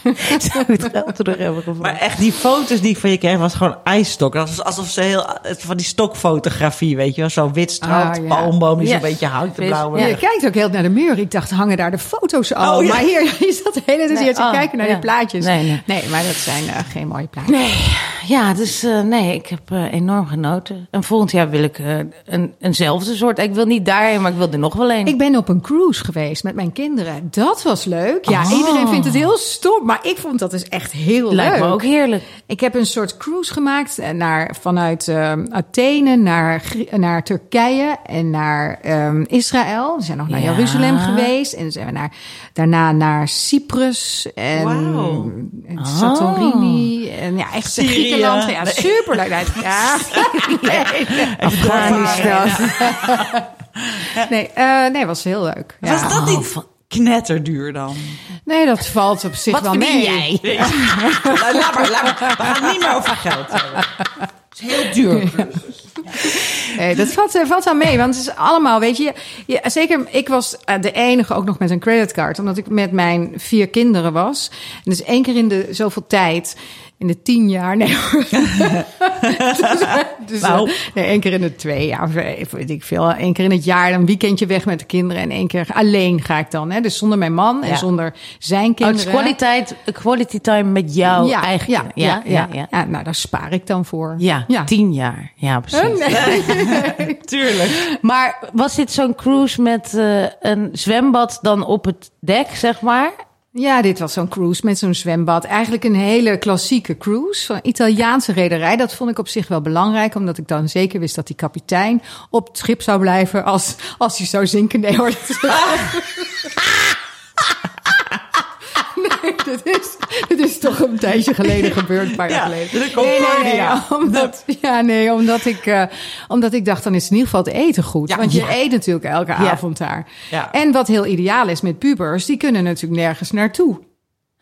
zou het geld terug hebben gevonden. Maar echt, die foto's die ik van je kreeg, was gewoon ijsstok. Dat was alsof ze heel, van die stokfotografie, weet je wel. Zo'n wit strand, Ah, ja. palmboom zo'n beetje hangt, de Vis, blauwe. Ja, je kijkt ook heel naar de muur. Ik dacht, hangen daar de foto's al? Oh, ja. Maar hier, zat de hele tijd Nee, hier te oh, kijken naar ja. die plaatjes. Nee, nee. maar dat zijn eh, geen mooie plaatjes. Nee, ja, dus eh, nee, ik heb eh, enorm genoten. En volgend jaar wil ik eh, een, eenzelfde soort. Ik wil niet daarheen, maar ik wil er nog wel een. Ik ben op een cruise geweest met mijn kinderen. Dat was leuk. Ja, Oh. iedereen vindt het heel stom. Maar ik vond dat dus echt heel Lijkt leuk. me ook heerlijk. Ik heb een soort cruise gemaakt naar, vanuit eh, Athene naar, naar Turkije en naar ehm, Israël. We zijn nog naar Ja. Jeruzalem geweest. En zijn we naar, daarna naar Cyprus en, en Santorini. En ja, echt Syrië. Griekenland. Ja, Nee. superleuk. Ja. Afghanistan. Nee, eh, nee, was heel leuk. Ja. Was dat niet knetterduur dan? Nee, dat valt op zich Wat wel mee. jij? laat, laat maar, laat maar. We gaan het niet meer over geld hebben. Het is heel duur. Nee, dat valt, eh, valt wel mee, want het is allemaal, weet je, je zeker, ik was eh, de enige ook nog met een creditcard, omdat ik met mijn vier kinderen was. En dus één keer in de zoveel tijd, in de tien jaar, nee dus, dus, eh, Nou. nee, één keer in de twee jaar, of, eh, weet ik veel. Één keer in het jaar een weekendje weg met de kinderen en één keer alleen ga ik dan. Hè? Dus zonder mijn man en Ja. zonder zijn Oh, kinderen. is kwaliteit, quality time met jou eigen ja, kinderen. ja, ja, ja, ja. Nou, daar spaar ik dan voor. Ja, ja. tien jaar. Ja, precies. Tuurlijk. Maar was dit zo'n cruise met eh, een zwembad dan op het dek, zeg maar? Ja, dit was zo'n cruise met zo'n zwembad. Eigenlijk een hele klassieke cruise van Italiaanse rederij. Dat vond ik op zich wel belangrijk, omdat ik dan zeker wist dat die kapitein op het schip zou blijven als, als hij zou zinken. Nee hoor. Nee, dit is, dit is toch een tijdje geleden gebeurd, een paar jaar Ja, geleden. de Nee, nee, omdat, ja, nee, omdat ik, eh, omdat ik dacht, dan is in ieder geval het eten goed. Ja, Want je ja. eet natuurlijk elke avond daar. Ja. En wat heel ideaal is met pubers, die kunnen natuurlijk nergens naartoe.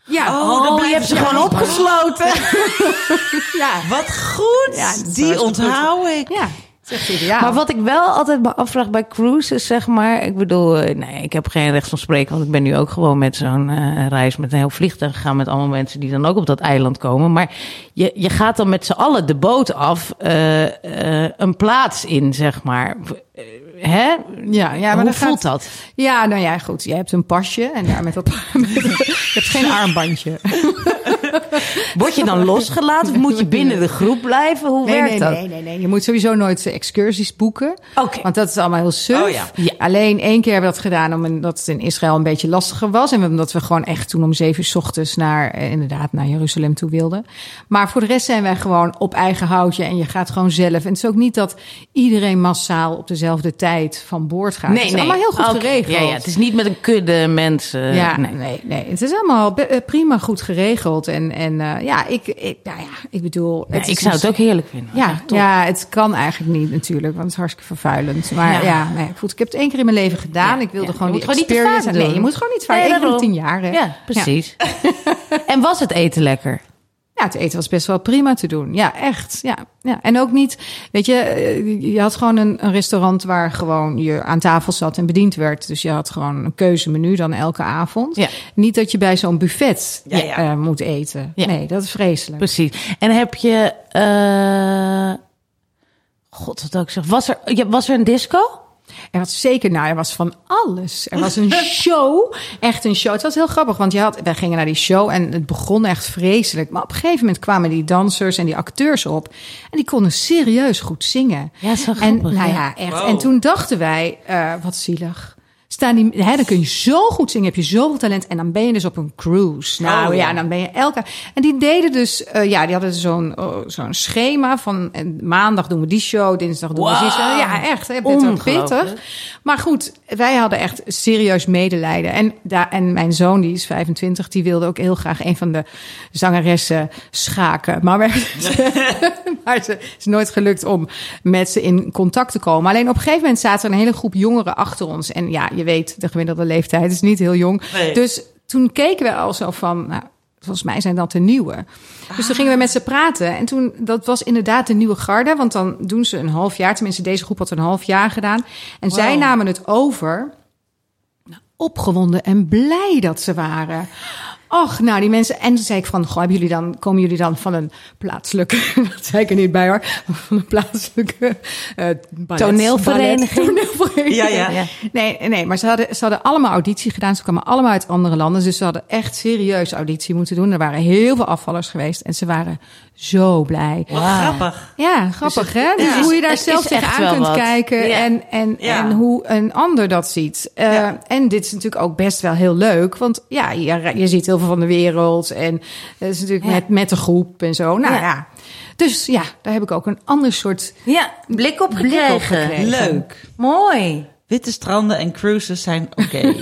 Ja, Oh, dan je blijven hebt ze gewoon opgesloten. ja, Wat goed. Ja, die onthoud ik. ja. Ideaal. Maar wat ik wel altijd me afvraag bij cruises, zeg maar. Ik bedoel, eh, nee, ik heb geen recht van spreken. Want ik ben nu ook gewoon met zo'n eh, reis met een heel vliegtuig gegaan. Met allemaal mensen die dan ook op dat eiland komen. Maar je, je gaat dan met z'n allen de boot af. eh, een plaats in, zeg maar. Hè? Ja, ja, maar Hoe voelt gaat- dat? Ja, nou ja, goed. Je hebt een pasje en daar met dat. je hebt geen armbandje. Word je dan losgelaten of moet je binnen de groep blijven? Hoe Nee, werkt nee, dat? nee, nee, nee. Je moet sowieso nooit eh, excursies boeken. Want dat is allemaal heel suf. Oh ja. Ja. Alleen één keer hebben we dat gedaan omdat het in Israël een beetje lastiger was. En omdat we gewoon echt toen om zeven uur 's ochtends naar, eh, inderdaad, naar Jeruzalem toe wilden. Maar voor de rest zijn wij gewoon op eigen houtje en je gaat gewoon zelf. En het is ook niet dat iedereen massaal op dezelfde tijd van boord gaat. het is allemaal heel goed geregeld. Ja, ja, het is niet met een kudde mensen. Ja, nee. nee. nee, Het is allemaal eh, prima goed geregeld. En, en eh, ja, ik, ik, nou ja, ik bedoel... Ja, ik zou het dus- ook heerlijk vinden. Ja, ja, het kan eigenlijk niet natuurlijk, want het is hartstikke vervuilend. Maar Ja. ja, nee, goed, ik heb het één keer in mijn leven gedaan. Ik wilde gewoon die gewoon experience. nee, je moet gewoon niet vaak. Nee, Eén keer daarom. tien jaar. Hè? Ja, precies. en was het eten lekker? Ja, het eten was best wel prima te doen. Ja, echt. Ja, ja. En ook niet, weet je, eh, je had gewoon een, een restaurant waar gewoon je aan tafel zat en bediend werd. Dus je had gewoon een keuzemenu dan elke avond. Ja. Niet dat je bij zo'n buffet Ja, ja. eh, moet eten. Nee, dat is vreselijk. Precies. En heb je... eh, God, wat ook zeg. Was er, was er een disco? Er was zeker, nou, er was van alles. Er was een show, echt een show. Het was heel grappig, want je had, wij gingen naar die show en het begon echt vreselijk. Maar op een gegeven moment kwamen die dansers en die acteurs op. En die konden serieus goed zingen. Ja, is wel En grappig, nou ja. echt. Wow. En toen dachten wij, eh, wat zielig. Staan die, hè, dan kun je zo goed zingen, heb je zoveel talent. En dan ben je dus op een cruise. Nou Oh, ja, ja. dan ben je elke. En die deden dus, eh, ja, die hadden zo'n oh, zo'n schema van maandag doen we die show, dinsdag doen we die show. Ja, echt. Hè, pittig. Maar goed, wij hadden echt serieus medelijden. En, daar, en mijn zoon, die is 25, die wilde ook heel graag een van de zangeressen schaken. Maar, maar het is nooit gelukt om met ze in contact te komen. Alleen op een gegeven moment zaten er een hele groep jongeren achter ons. En ja, je weet, de gemiddelde leeftijd is niet heel jong. Nee. Dus toen keken we al zo van, nou, volgens mij zijn dat de nieuwe. Dus toen gingen we met ze praten. En toen, dat was inderdaad de nieuwe garde. Want dan doen ze een half jaar. Tenminste, deze groep had een half jaar gedaan. En zij namen het over. Opgewonden en blij dat ze waren. Och, nou die mensen. En toen zei ik van, goh, hebben jullie dan, komen jullie dan van een plaatselijke, dat zei ik er niet bij hoor, van een plaatselijke eh, ballet- Toneelvereniging. ballet- toneelvereniging. Ja, ja. Ja. Nee, nee, maar ze hadden, ze hadden allemaal auditie gedaan. Ze kwamen allemaal uit andere landen. Dus ze hadden echt serieus auditie moeten doen. Er waren heel veel afvallers geweest. En ze waren zo blij. Wat grappig. Ja, grappig hè? Dus ja. hoe je daar Het zelf tegenaan kunt wat. kijken. Ja. En, en, Ja. en hoe een ander dat ziet. Eh, Ja. En dit is natuurlijk ook best wel heel leuk. Want ja, je, je ziet heel veel van de wereld. En het is natuurlijk Ja. met, met de groep en zo. Nou Ja. ja. Dus ja, daar heb ik ook een ander soort Ja, blik op blik op gekregen. gekregen. Leuk. Mooi. Witte stranden en cruises zijn oké.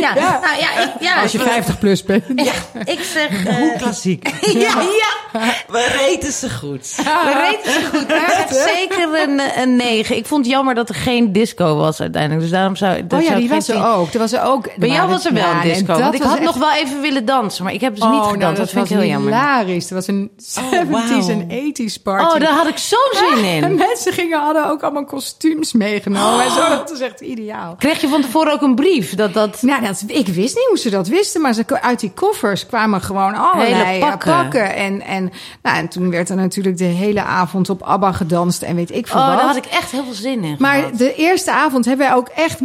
Ja, nou ja, ik, ja, Als je 50 plus bent. Ja, ik zeg... eh, Hoe klassiek. ja, ja. We reten ze goed. We reten ze goed. Maar echt zeker een, een 9. Ik vond het jammer dat er geen disco was uiteindelijk. Dus daarom zou, dat Oh ja, die was er ook. Er was er ook. Bij jou was er wel Ja, een en disco. dat Want ik had echt- nog wel even willen dansen. Maar ik heb dus niet Oh, gedanst. nou, dat, vind ik was heel jammer. hilarisch. Dat was een 70s wauw. en 80s party. Oh, daar had ik zo'n zin En in. mensen gingen, hadden ook allemaal kostuums meegenomen. En zo, dat was echt ideaal. Kreeg je van tevoren ook een brief? Dat dat... Nou, dat, ik wist niet hoe ze dat wisten, maar ze, uit die koffers kwamen gewoon allerlei eh, pakken. pakken. En, en, nou, en toen werd er natuurlijk de hele avond op ABBA gedanst en weet ik veel Oh, wat. daar had ik echt heel veel zin in Maar gehad. de eerste avond hebben wij ook echt,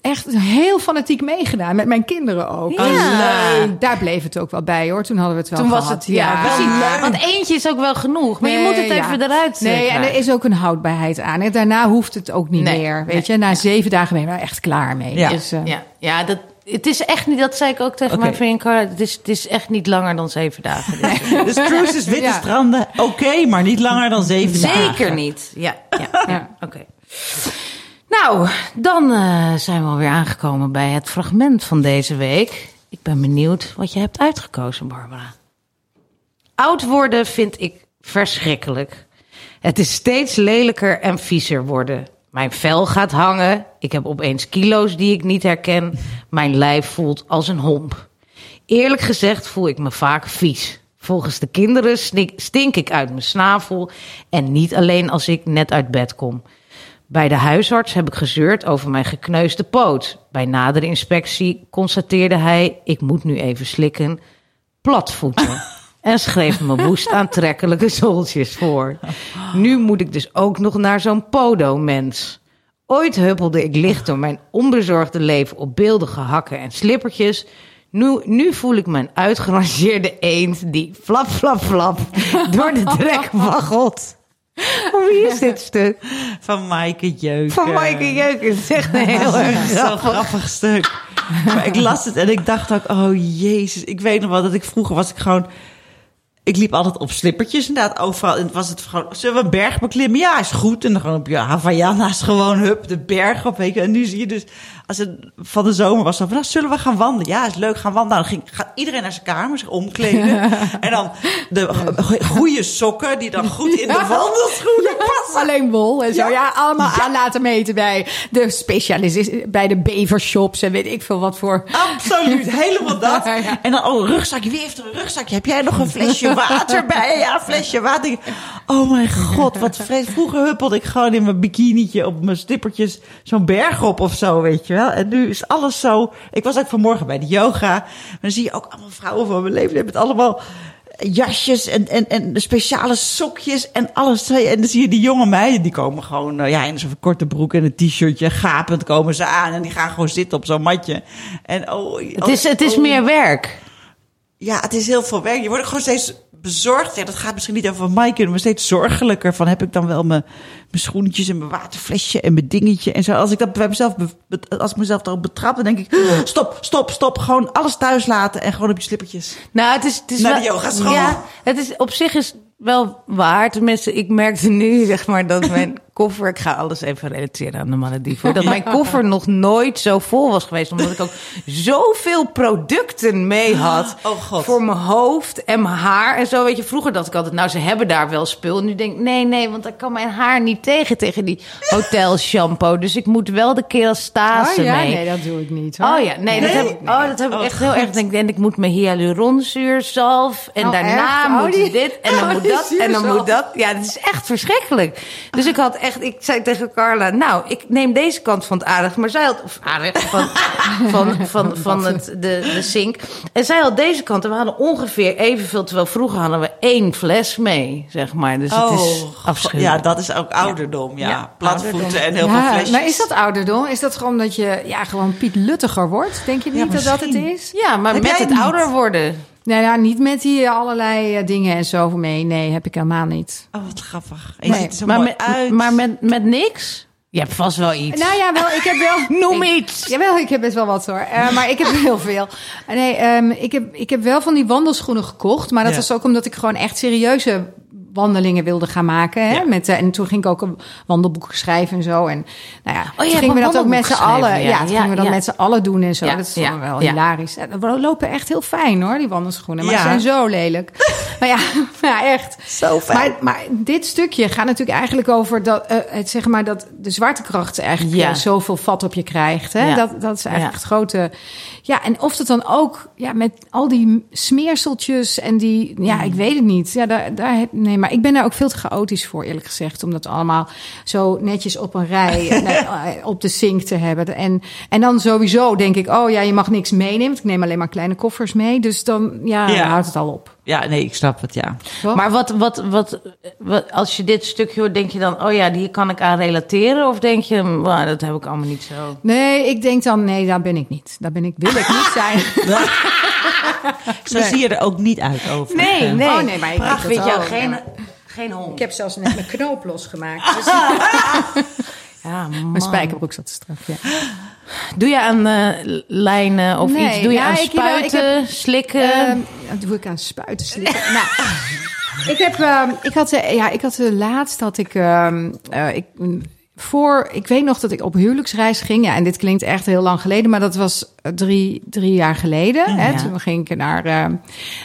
echt heel fanatiek meegedaan. Met mijn kinderen ook. Ja. Dus, eh, daar bleef het ook wel bij hoor. Toen hadden we het wel Toen was gehad. het, ja, precies. Want eentje is ook wel genoeg. Maar je Nee, moet het ja. even eruit Nee, eh, en er is ook een houdbaarheid aan. En daarna hoeft het ook niet Nee, meer. Weet nee, je, na zeven dagen ben je er echt klaar mee. Ja. Dus, eh, Ja, ja dat, het is echt niet, dat zei ik ook tegen mijn vriendin Carla, het is, het is echt niet langer dan zeven dagen. Dus- Dus cruises, witte Ja. stranden, oké, maar niet langer dan zeven dagen. Zeker niet. Ja, ja, ja. Ja. oké. Nou, dan eh, zijn we alweer aangekomen bij het fragment van deze week. Ik ben benieuwd wat je hebt uitgekozen, Barbara. Oud worden vind ik verschrikkelijk. Het is steeds lelijker en viezer worden. Mijn vel gaat hangen. Ik heb opeens kilo's die ik niet herken. Mijn lijf voelt als een homp. Eerlijk gezegd voel ik me vaak vies. Volgens de kinderen stink ik uit mijn snavel. En niet alleen als ik net uit bed kom. Bij de huisarts heb ik gezeurd over mijn gekneusde poot. Bij nadere inspectie constateerde hij: ik moet nu even slikken. Platvoeten. En schreef me woest aantrekkelijke zooltjes voor. Nu moet ik dus ook nog naar zo'n podo-mens. Ooit huppelde ik licht door mijn onbezorgde leven op beeldige hakken en slippertjes. Nu, nu voel ik mijn uitgerangeerde eend die flap, flap, flap door de drek waggelt. Van wie is dit stuk? Van Maaike Jeuken. Van Maaike Jeuken. Het is echt een heel erg grappig. grappig stuk. Maar ik las het en ik dacht ook, oh jezus. Ik weet nog wel dat ik vroeger was ik gewoon... Ik liep altijd op slippertjes inderdaad overal. En was het gewoon, zullen we een berg beklimmen? Ja, is goed. En dan gewoon op je Havaianas gewoon, hup, de berg op. Weet je. En nu zie je dus, als het van de zomer was, dan van, nou, zullen we gaan wandelen? Ja, is leuk, gaan wandelen. Dan ging, gaat iedereen naar zijn kamer, zich omkleden. en dan de go- goede sokken, die dan goed in de wandelschoenen passen. Alleen wol en zo. Ja, Ja. allemaal aan laten meten bij de specialisten, bij de bevershops en weet ik veel wat voor. Absoluut, helemaal dat. Ja. En dan, oh, een rugzakje. Wie heeft er een rugzakje? Heb jij nog een flesje water bij? Ja, flesje water. Oh mijn god, wat vrees. Vroeger huppelde ik gewoon in mijn bikinietje op mijn stippertjes zo'n berg op of zo, weet je wel. En nu is alles zo... Ik was ook vanmorgen bij de yoga. Maar dan zie je ook allemaal vrouwen van mijn leven met allemaal jasjes en, en, en speciale sokjes en alles. En dan zie je die jonge meiden, die komen gewoon eh, ja, in zo'n korte broek en een t-shirtje. Gapend komen ze aan en die gaan gewoon zitten op zo'n matje. En oh, Het is, het is oh, meer werk. Ja, het is heel veel werk. Je wordt ook gewoon steeds bezorgd. Ja, dat gaat misschien niet over Maaike, maar steeds zorgelijker. Van heb ik dan wel mijn, mijn schoentjes en mijn waterflesje en mijn dingetje en zo. Als ik dat bij mezelf, als ik mezelf daarop betrap, dan denk ik, stop, stop, stop. Gewoon alles thuis laten en gewoon op je slippertjes. Nou, het is, het is Naar. Ja, het is op zich is wel waar. Tenminste, ik merkte nu zeg maar dat mijn koffer. Ik ga alles even relateren aan de Malediven. Dat mijn koffer nog nooit zo vol was geweest. Omdat ik ook zoveel producten mee had. Oh, God. Voor mijn hoofd en mijn haar. En zo weet je, vroeger dacht ik altijd, nou ze hebben daar wel spul. En nu denk ik, nee, nee, want dan kan mijn haar niet tegen. Tegen die hotel shampoo. Dus ik moet wel de kerastase Oh ja, mee. nee, dat doe ik niet. Hoor. Oh ja, nee, dat heb ik, oh, dat heb ik Oh, echt heel erg. Denk, en ik moet mijn hyaluronzuurzalf. En Oh, daarna echt? Oh, moet die- dit. En dan oh, moet dat. En dan moet dat. Ja, het is echt verschrikkelijk. Dus ik had echt, ik zei tegen Carla, nou, ik neem deze kant van het aardig. Maar zij had, of aardig, van, van, van, van het, de, de zink. En zij had deze kant. En we hadden ongeveer evenveel. Terwijl vroeger hadden we één fles mee, zeg maar. Dus het is Oh, afschuwelijk. ja, dat is ook ouderdom. Ja, Ja, platvoeten ouderdom. en heel veel Ja, flesjes. maar is dat ouderdom? Is dat gewoon dat je ja, gewoon Piet Luttiger wordt? Denk je niet Ja, dat dat het is? Ja, maar Heb met het het niet? ouder worden. Nou ja, niet met die allerlei eh, dingen en zo mee. Nee, heb ik helemaal niet. Oh, wat grappig. Je Nee, ziet er zo Maar, mooi met, uit. maar met, met niks? Je hebt vast wel iets. Nou ja, wel, ik heb wel... Noem ik- iets. Jawel, ik heb best wel wat hoor. Eh, maar ik heb heel veel. Eh, Nee, ehm, ik, heb, ik heb wel van die wandelschoenen gekocht. Maar dat Ja. was ook omdat ik gewoon echt serieuze wandelingen wilde gaan maken. Hè? Ja. Met, eh, en toen ging ik ook een wandelboek schrijven en zo. En nou ja, hebt gingen we dat ook met z'n allen. Ja, ja. gingen we dat met z'n allen doen en zo. Dat is wel hilarisch. We lopen echt heel fijn hoor, die wandelschoenen. Maar ze zijn zo lelijk. maar ja, ja, echt. Zo fijn. Maar, maar dit stukje gaat natuurlijk eigenlijk over dat, eh, het, zeg maar dat de zwaartekracht eigenlijk eh, zoveel vat op je krijgt. Hè? Dat, dat is eigenlijk het grote. Ja, en of het dan ook ja, met al die smeerseltjes en die. Ja, Mm. ik weet het niet. Ja, daar, daar, heb- nee, maar ik ben daar ook veel te chaotisch voor, eerlijk gezegd. Om dat allemaal zo netjes op een rij eh, op de sink te hebben. En, en dan sowieso denk ik, oh ja, je mag niks meenemen. want Ik neem alleen maar kleine koffers mee. Dus dan, ja, Ja. dan houdt het al op. Ja, nee, ik snap het, ja. Toch? Maar wat, wat, wat, wat, als je dit stukje hoort, denk je dan, oh ja, hier kan ik aan relateren? Of denk je, "Wauw, dat heb ik allemaal niet zo? Nee, ik denk dan, nee, daar ben ik niet. Daar ben ik, wil ik niet zijn. Zo zie je er ook niet uit over. Nee, nee. Oh, nee, maar ik Pracht denk dat vind jou geen, Ja. geen hond. Ik heb zelfs net mijn knoop losgemaakt. Dus Ja, man. mijn spijkerbroek zat te strak, ja. Doe je aan eh, lijnen of Nee, iets? Doe je nou, aan spuiten, slikken? Dat doe ik aan spuiten slikken. nou, ik heb, ehm, ik had, eh, ja, ik had de laatst had ik, ehm, eh, ik voor, ik weet nog dat ik op huwelijksreis ging. Ja, en dit klinkt echt heel lang geleden, maar dat was eh, drie, drie jaar geleden. Hè, Ja. toen ging ik naar, ehm,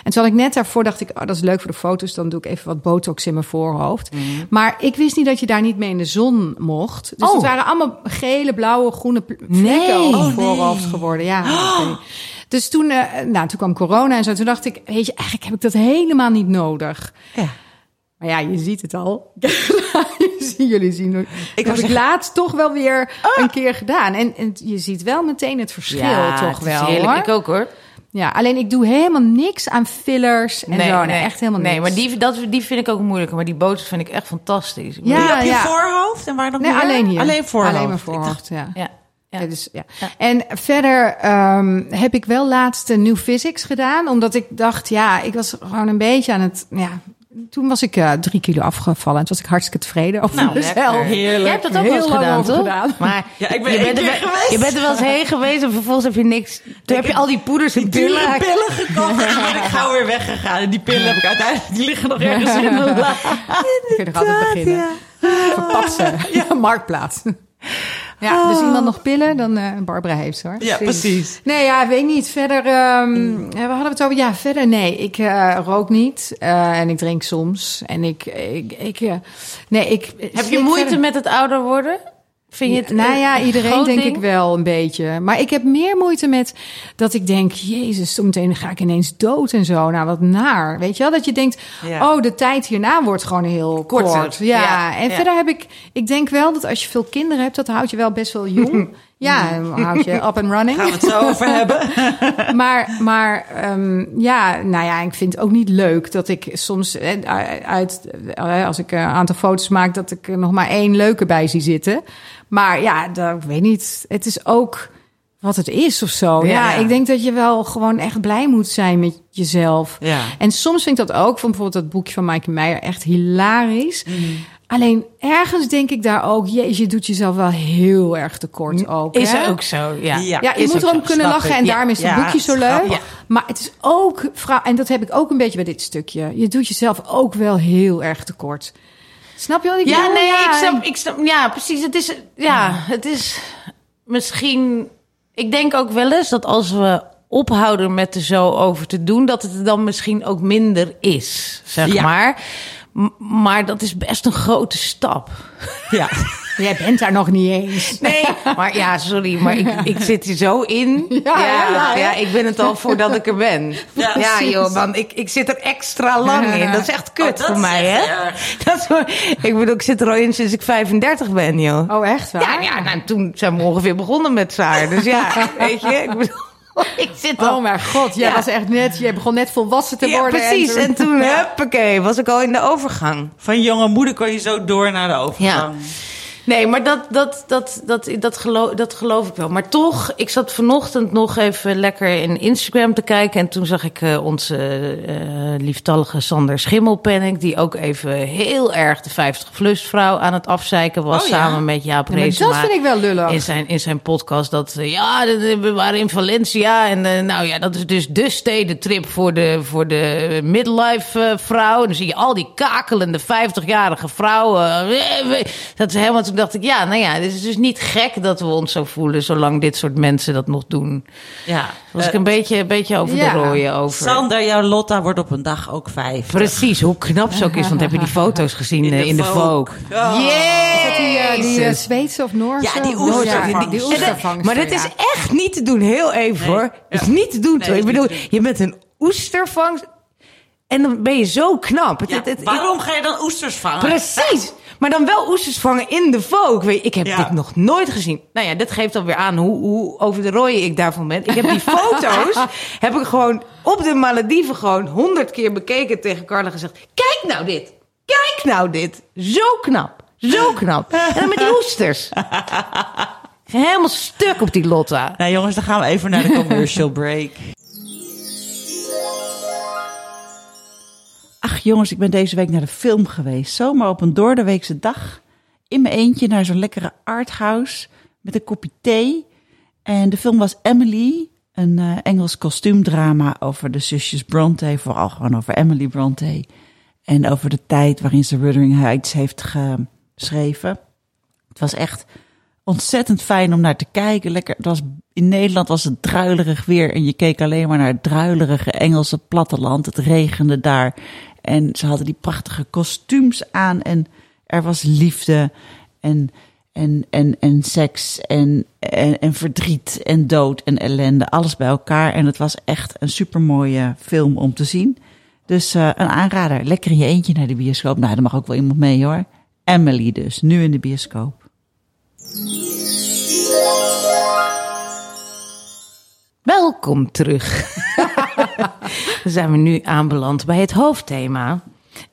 en toen had ik net daarvoor dacht ik, oh, dat is leuk voor de foto's. Dan doe ik even wat botox in mijn voorhoofd. Maar ik wist niet dat je daar niet mee in de zon mocht. Dus Oh. het waren allemaal gele, blauwe, groene vlekken Nee. op Oh, mijn voorhoofd geworden. Ja. Dus toen, eh, nou, toen kwam corona en zo. Toen dacht ik, weet je, eigenlijk heb ik dat helemaal niet nodig. Ja. Maar ja, je ziet het al. Jullie zien het. Ik heb wou ik laatst toch wel weer een keer gedaan. En, en je ziet wel meteen het verschil, ja, toch het is wel. heerlijk. hoor. Ik ook hoor. Ja, alleen ik doe helemaal niks aan fillers en zo. Nee, echt helemaal Nee, niks. maar die, dat, die vind ik ook moeilijker. Maar die botox vind ik echt fantastisch. Ik Ja, Doe je op je ja. voorhoofd en waar nog Nee, meer? alleen hier. Alleen voorhoofd. Alleen mijn dacht, voorhoofd, ja. ja. Ja. Ja, dus, ja. Ja. En verder ehm, heb ik wel laatst een New Physics gedaan. Omdat ik dacht, ja, ik was gewoon een beetje aan het... Ja, toen was ik eh, drie kilo afgevallen. En toen was ik hartstikke tevreden over Nou, mezelf. lekker. Heerlijk. Jij hebt dat ook Heel wel eens lang gedaan, over toch? gedaan. Maar Ja, ik ben je, bent er, geweest. je bent er wel eens heen geweest en vervolgens heb je niks. Toen heb je al die poeders en pillen. pillen gekocht en ben ik gauw weer weggegaan. En die pillen heb ik uiteindelijk, die liggen nog ergens in mijn la. Ik kun je nog altijd beginnen. Verpatsen. Ja, marktplaats. Ja, dus iemand nog pillen, dan eh Barbara heeft ze hoor. Ja, precies. Nee, ja, weet niet. Verder, ehm, ja, we hadden het over. Ja, verder, nee, ik eh, rook niet eh, en ik drink soms. En ik, ik, ik eh, nee, ik. Heb je moeite met het ouder worden? Vind je het nou ja, een iedereen denk ding? ik wel een beetje. Maar ik heb meer moeite met dat ik denk, jezus, zometeen ga ik ineens dood en zo. Nou, wat naar. Weet je wel? Dat je denkt, Ja. oh, de tijd hierna wordt gewoon heel Korter. kort. Ja, Ja, en ja. verder heb ik, ik denk wel dat als je veel kinderen hebt, dat houdt je wel best wel jong. ja, dan houd je up and running. Gaan we het zo over hebben? maar maar ehm, ja, nou ja, ik vind het ook niet leuk dat ik soms eh, uit, eh, als ik een aantal foto's maak, dat ik er nog maar één leuke bij zie zitten. Maar ja, dat, ik weet niet. Het is ook wat het is of zo. Ja, Ja. ik denk dat je wel gewoon echt blij moet zijn met jezelf. Ja. En soms vind ik dat ook, van bijvoorbeeld dat boekje van Maaike Meijer, echt hilarisch. Alleen ergens denk ik daar ook, jezus, je doet jezelf wel heel erg tekort ook. Is hè? ook zo, ja. Ja. Ja, je Is moet ook erom zo, kunnen snap lachen ik. en Ja, daarom is het ja, boekje zo leuk. Maar het is ook, vrouw, en dat heb ik ook een beetje bij dit stukje. Je doet jezelf ook wel heel erg tekort. Snap je wat ik Ja, bedoel? nee, Ja, ik snap, en- ik snap. Ja, precies. Het is, ja, het is misschien. Ik denk ook wel eens dat als we ophouden met er zo over te doen, dat het er dan misschien ook minder is, zeg Ja. maar. Maar dat is best een grote stap. Ja. Jij bent daar nog niet eens. Nee, maar ja, sorry, maar ik, ik zit er zo in. Ja, ja, ja, ja. ik ben het al voordat ik er ben. Ja, joh, man, ik, ik zit er extra lang in. Dat is echt kut Oh, voor mij, hè? Dat is, ik bedoel, ik zit er al in sinds ik 35 ben, joh. Oh, echt waar? Ja, ja nou, toen zijn we ongeveer begonnen met zwaar. Dus ja, weet je, ik bedoel, ik zit al... Oh mijn god, jij Ja. was echt net, jij begon net volwassen te ja, worden. precies. En toen, huppakee, was ik al in de overgang. Van jonge moeder kon je zo door naar de overgang. Nee, maar dat, dat, dat, dat, dat, geloof, dat geloof ik wel. Maar toch, ik zat vanochtend nog even lekker in Instagram te kijken. En toen zag ik eh, onze eh, lieftallige Sander Schimmelpenning... die ook even heel erg de 50-plus vrouw aan het afzeiken was... Oh, ja? samen met Jaap Ja, Reesema. dat vind ik wel lullig. In zijn, in zijn podcast dat, eh, ja, we waren in Valencia. En nou ja, dat is dus de stedentrip voor de, voor de midlife vrouw. En dan zie je al die kakelende 50-jarige vrouwen. Dat is helemaal, toen dacht ik, ja, nou ja, het is dus niet gek dat we ons zo voelen... zolang dit soort mensen dat nog doen. Ja. Was ik Eh, een beetje, een beetje over ja. de rooien over. Sander, jouw Lotta wordt op een dag ook vijf. Precies, hoe knap ze ook is. Want heb je die foto's gezien in de, in de Vogue? Oh. Dat die, eh, die eh. Zweedse of Noorse? Ja, die oestervangster, maar dat is ja. echt niet te doen. Heel even Nee. hoor. Het is niet te doen. Nee, toch? ik bedoel, je bent een oestervangst. En dan ben je zo knap. Het, Ja, het- het- waarom ga je dan oesters vangen? Precies. Maar dan wel oesters vangen in de Vogue. Weet je, Ik heb Ja. dit nog nooit gezien. Nou ja, dit geeft alweer aan hoe, hoe over de rooien ik daarvan ben. Ik heb die foto's heb ik gewoon op de Malediven gewoon honderd keer bekeken tegen Carla gezegd. Kijk nou dit. Kijk nou dit. Zo knap. Zo knap. En dan met die oesters. Helemaal stuk op die Lotta. Nou jongens, dan gaan we even naar de commercial break. Ach jongens, ik ben deze week naar de film geweest. Zomaar op een doordeweekse dag. In mijn eentje naar zo'n lekkere arthouse. Met een kopje thee. En de film was Emily. Een eh, Engels kostuumdrama over de zusjes Bronte. Vooral gewoon over Emily Bronte. En over de tijd waarin ze Wuthering Heights heeft geschreven. Het was echt ontzettend fijn om naar te kijken. Lekker, was, in Nederland was het druilerig weer en je keek alleen maar naar het druilerige Engelse platteland. Het regende daar en ze hadden die prachtige kostuums aan en er was liefde en, en, en, en seks en, en, en verdriet en dood en ellende. Alles bij elkaar en het was echt een supermooie film om te zien. Dus eh, een aanrader. Lekker in je eentje naar de bioscoop. Nou, er mag ook wel iemand mee hoor. Emily dus, nu in de bioscoop. Welkom terug. Dan zijn we nu aanbeland bij het hoofdthema.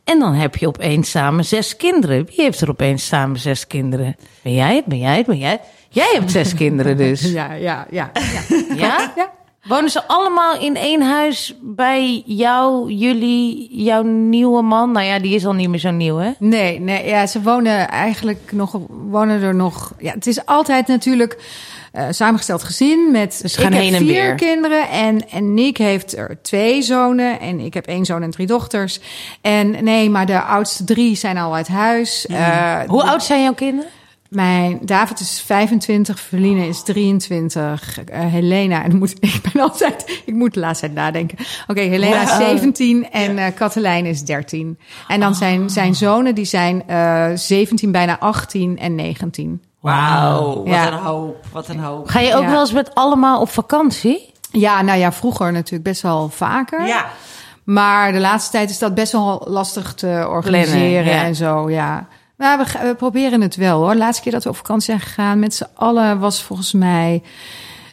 En dan heb je opeens samen zes kinderen. Wie heeft er opeens samen zes kinderen? Ben jij het? Ben jij het? Ben jij het? Jij hebt zes kinderen dus. Ja, ja, ja. ja. Ja? Ja. Wonen ze allemaal in één huis bij jou, jullie, jouw nieuwe man? Nou ja, die is al niet meer zo nieuw, hè? Nee, nee, ja, ze wonen eigenlijk nog, wonen er nog. Ja, het is altijd natuurlijk eh, samengesteld gezin met. Dus gaan ik heb heen en vier weer. kinderen en en Nick heeft er twee zonen en ik heb één zoon en drie dochters. En nee, maar de oudste drie zijn al uit huis. Eh, Hoe oud zijn jouw kinderen? Mijn David is 25, Verline is 23, eh, Helena, en moet, ik ben altijd, ik moet de laatste tijd nadenken. Oké, Helena is 17 en eh Katelijn is 13. En dan zijn, zijn zonen, die zijn eh 17, bijna 18 en 19. Wauw, wat Ja. een hoop, wat een hoop. Ga je ook Ja. wel eens met allemaal op vakantie? Ja, nou ja, vroeger natuurlijk best wel vaker. Ja, Maar de laatste tijd is dat best wel lastig te organiseren Plannen, ja. en zo, ja. Maar we, proberen het wel hoor. De laatste keer dat we op vakantie zijn gegaan met z'n allen was volgens mij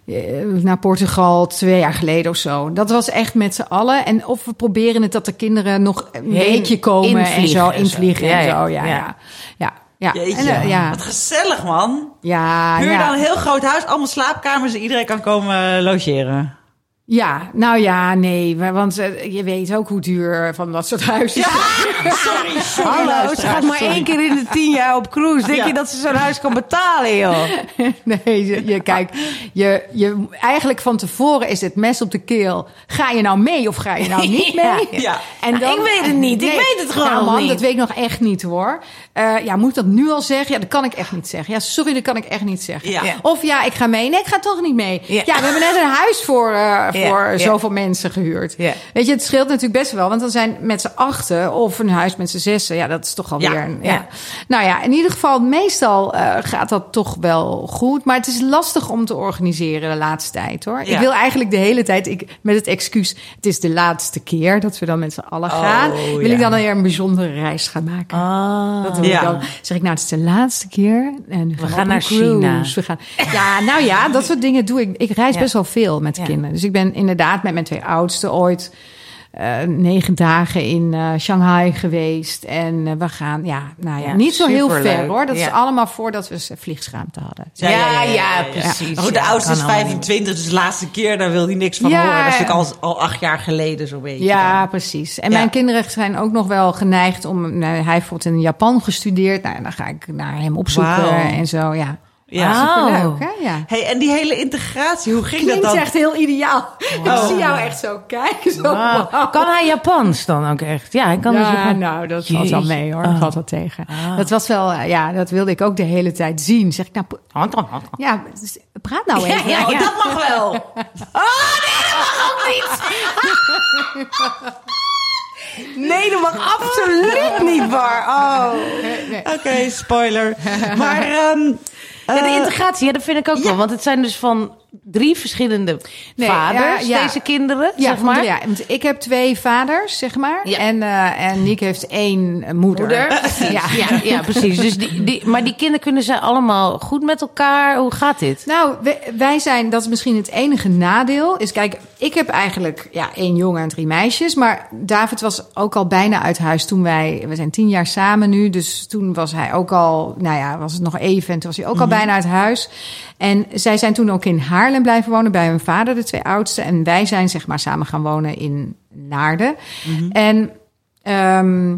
eh, naar Portugal twee jaar geleden of zo. Dat was echt met z'n allen. En of we proberen het dat de kinderen nog een Heen weekje komen en invliegen zo en zo. invliegen en ja, zo. Ja, ja. ja. Ja. ja. Jeetje, En, eh, ja. wat gezellig man. ja, Huur ja. dan een heel groot huis, allemaal slaapkamers en iedereen kan komen eh, logeren. Ja, nou ja, nee, want eh, je weet ook hoe duur van dat soort huizen zijn. Sorry, sorry. Hallo, ze gaat maar sorry. één keer in de tien jaar op cruise. Denk Ja. je dat ze zo'n huis kan betalen, joh? Nee, je, je kijk, je, je, eigenlijk van tevoren is het mes op de keel. Ga je nou mee of ga je nou niet Ja, mee? ja. En Nou, ik weet het niet. Ik weet het gewoon nou, man, niet. dat weet ik nog echt niet hoor. Eh, ja, moet ik dat nu al zeggen? Ja, dat kan ik echt niet zeggen. Ja, sorry, dat kan ik echt niet zeggen. Ja. Of ja, ik ga mee. Nee, ik ga toch niet mee. Ja, we hebben net een huis voor, eh, voor zoveel mensen gehuurd. Weet je, het scheelt natuurlijk best wel. Want dan zijn met z'n achten of een huis met z'n zessen. Ja, dat is toch alweer Ja, een... Ja. Nou ja, in ieder geval, meestal eh, gaat dat toch wel goed. Maar het is lastig om te organiseren de laatste tijd, hoor. Ik wil eigenlijk de hele tijd, ik, met het excuus... het is de laatste keer dat we dan met z'n allen gaan... wil ik dan weer een bijzondere reis gaan maken. Ah. Dat Ja. ik dan. Zeg ik, nou, het is de laatste keer. En we, gaan naar China. We gaan, ja, nou ja, dat soort dingen doe ik. Ik reis Ja. best wel veel met de kinderen. Dus ik ben inderdaad met mijn twee oudsten ooit... eh, negen dagen in eh, Shanghai geweest. En eh, we gaan, ja, nou ja, Ja, niet zo heel ver hoor. Dat is allemaal voordat we vliegsschaamte hadden. Ja, ja, precies. Goed, de Ja, oudste is kan allemaal 25, dus de laatste keer, daar wil hij niks van Ja, horen. Dat is natuurlijk al, al acht jaar geleden zo'n beetje. Ja, dan. precies. En Ja. mijn kinderen zijn ook nog wel geneigd om. Nou, hij heeft bijvoorbeeld in Japan gestudeerd. Nou, dan ga ik naar hem opzoeken en zo. Ja, Ja. superleuk, hè? Ja. Hey, en die hele integratie, hoe ging Klinkt dat dan? echt heel ideaal. Ik Oh. zie jou echt zo kijken. Zo. Kan hij Japans dan ook echt? Ja, hij kan dus ja, ook- nou, dat valt wel Jezus. mee hoor. Oh. Dat valt wel tegen. Dat was wel, eh, ja, dat wilde ik ook de hele tijd zien. Zeg ik, nou, ja, dus praat nou Ja, even. ja, Oh, ja. dat mag wel. Nee, dat mag absoluut niet, Bar. Oh. Oké, spoiler. Maar ehm, Ja, de eh, integratie, ja, dat vind ik ook wel. Want het zijn dus van drie verschillende Nee, vaders, ja, ja. deze kinderen, Ja, zeg maar. ja, want ik heb twee vaders, zeg maar. En, eh en Niek heeft één moeder. Moeder. Ja. Ja, ja, precies. Dus die, die, maar die kinderen kunnen ze allemaal goed met elkaar. Hoe gaat dit? Nou, wij, wij zijn, dat is misschien het enige nadeel. Is kijk, ik heb eigenlijk ja, één jongen en drie meisjes. Maar David was ook al bijna uit huis toen wij, we zijn tien jaar samen nu. Dus toen was hij ook al, nou ja, was het nog even. En toen was hij ook al bijna uit huis. En zij zijn toen ook in Haarlem blijven wonen bij hun vader, de twee oudste. En wij zijn zeg maar samen gaan wonen in Naarden. En ehm,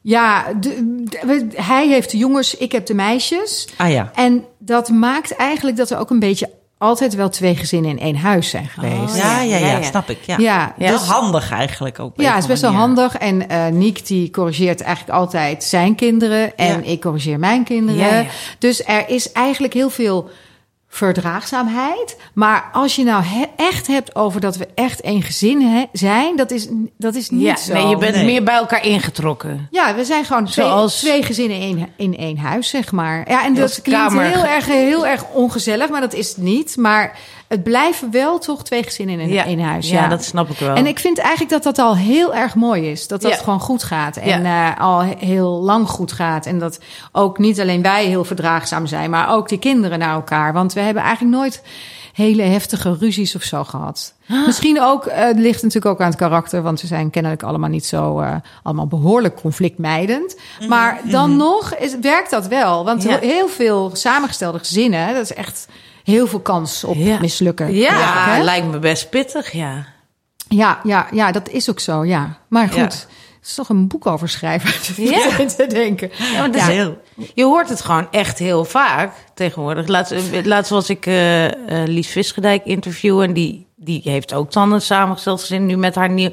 ja, de- hij heeft de jongens, ik heb de meisjes. ah ja. En dat maakt eigenlijk dat er ook een beetje altijd wel twee gezinnen in één huis zijn geweest. ja, ja, ja, ja, ja. snap ik. Ja. Ja, Dat dus- is handig eigenlijk ook. Ja, het is best wel handig. En eh Niek die corrigeert eigenlijk altijd zijn kinderen. En Ja. ik corrigeer mijn kinderen. Ja, ja. Dus er is eigenlijk heel veel verdraagzaamheid. Maar als je nou he- echt hebt over dat we echt één gezin he- zijn, dat is, dat is niet Ja, zo. nee, je bent Nee. meer bij elkaar ingetrokken. Ja, we zijn gewoon twee, Zoals- twee gezinnen in, in één huis, zeg maar. Ja, en dat klinkt kamer- heel erg, heel erg ongezellig, maar dat is het niet. Maar het blijven wel toch twee gezinnen in Ja. één huis. Ja, Ja, dat snap ik wel. En ik vind eigenlijk dat dat al heel erg mooi is. Dat dat Ja. gewoon goed gaat. En eh, al he- heel lang goed gaat. En dat ook niet alleen wij heel verdraagzaam zijn, maar ook die kinderen naar elkaar. Want we hebben eigenlijk nooit hele heftige ruzies of zo gehad. Misschien ook, eh, het ligt natuurlijk ook aan het karakter, want we zijn kennelijk allemaal niet zo, eh, allemaal behoorlijk conflictmijdend. Maar dan nog is, werkt dat wel. Want Ja. heel veel samengestelde gezinnen, dat is echt heel veel kans op Ja. mislukken. ja, hè? lijkt me best pittig, ja. Ja, ja, ja, dat is ook zo, ja. Maar goed, Ja. Is toch een boek over schrijven Ja. te denken. Ja, want dat is- Heel. Je hoort het gewoon echt heel vaak tegenwoordig. Laatst, laatst was ik eh eh, Lies Visgedijk interviewen. En die, die heeft ook dan een samengesteld gezin. Nu met haar nieuw,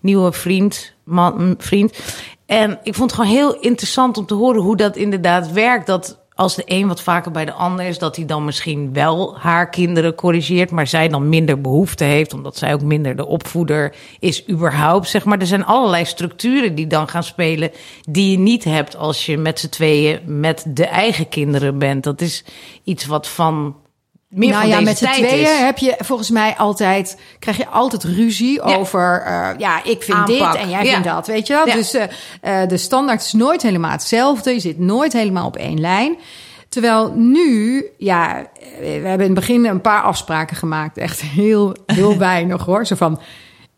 nieuwe vriend, man, vriend. En ik vond het gewoon heel interessant om te horen hoe dat inderdaad werkt. Dat als de een wat vaker bij de ander is, dat hij dan misschien wel haar kinderen corrigeert, maar zij dan minder behoefte heeft, omdat zij ook minder de opvoeder is überhaupt. Zeg maar, er zijn allerlei structuren die dan gaan spelen, die je niet hebt als je met z'n tweeën met de eigen kinderen bent. Dat is iets wat van meer nou van ja, met z'n tweeën is. heb je volgens mij altijd, krijg je altijd ruzie Ja. over, eh, ja, ik vind Aanpak. dit en jij Ja. vindt dat, weet je wel. Ja. Dus eh, eh, de standaard is nooit helemaal hetzelfde. Je zit nooit helemaal op één lijn. Terwijl nu, ja, we hebben in het begin een paar afspraken gemaakt. Echt heel, heel weinig hoor. Zo van,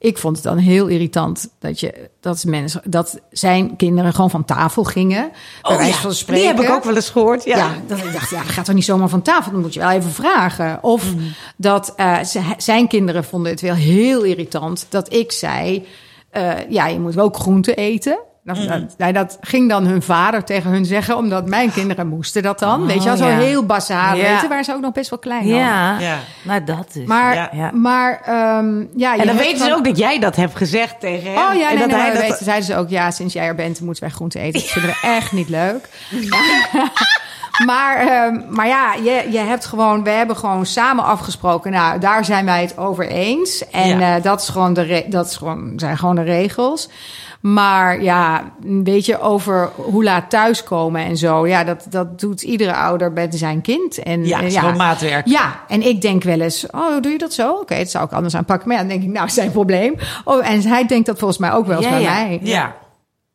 ik vond het dan heel irritant dat, je, dat, mensen, dat zijn kinderen gewoon van tafel gingen. bij wijze van spreken. Oh die heb ik ook wel eens gehoord. Ja. Ja, dat ik dacht, ja, dat gaat toch niet zomaar van tafel? Dan moet je wel even vragen. Of Mhm. dat eh, zijn kinderen vonden het wel heel irritant dat ik zei... eh, ja, je moet wel ook groente eten. Dat, Mhm. dat, nou, dat ging dan hun vader tegen hun zeggen... omdat mijn kinderen moesten dat dan. weet je wel, zo ja. heel. Ja. Weet je, waren ze ook nog best wel klein. Ja. Ja. nou dat is. Maar, Ja. Ja. maar ehm, ja... je en dan weten ze ook dat jij dat hebt gezegd tegen hem. Oh ja, en nee, dat nee, hij maar dat... weten, zeiden ze ook... ja, sinds jij er bent, moeten wij groente eten. Dat vinden we echt niet leuk. maar, ehm, maar ja, je, je hebt gewoon... we hebben gewoon samen afgesproken... nou, daar zijn wij het over eens. En Ja. eh, dat, is gewoon de re- dat is gewoon, zijn gewoon de regels. Maar ja, weet je, over hoe laat thuiskomen en zo... ja, dat, dat doet iedere ouder met zijn kind. En, Ja, eh, het is maatwerk. ja, en ik denk wel eens, oh, doe je dat zo? Oké, dat zou ik anders aanpakken. Maar ja, dan denk ik, nou, zijn probleem. Oh, en hij denkt dat volgens mij ook wel eens Ja, bij ja. mij. Ja.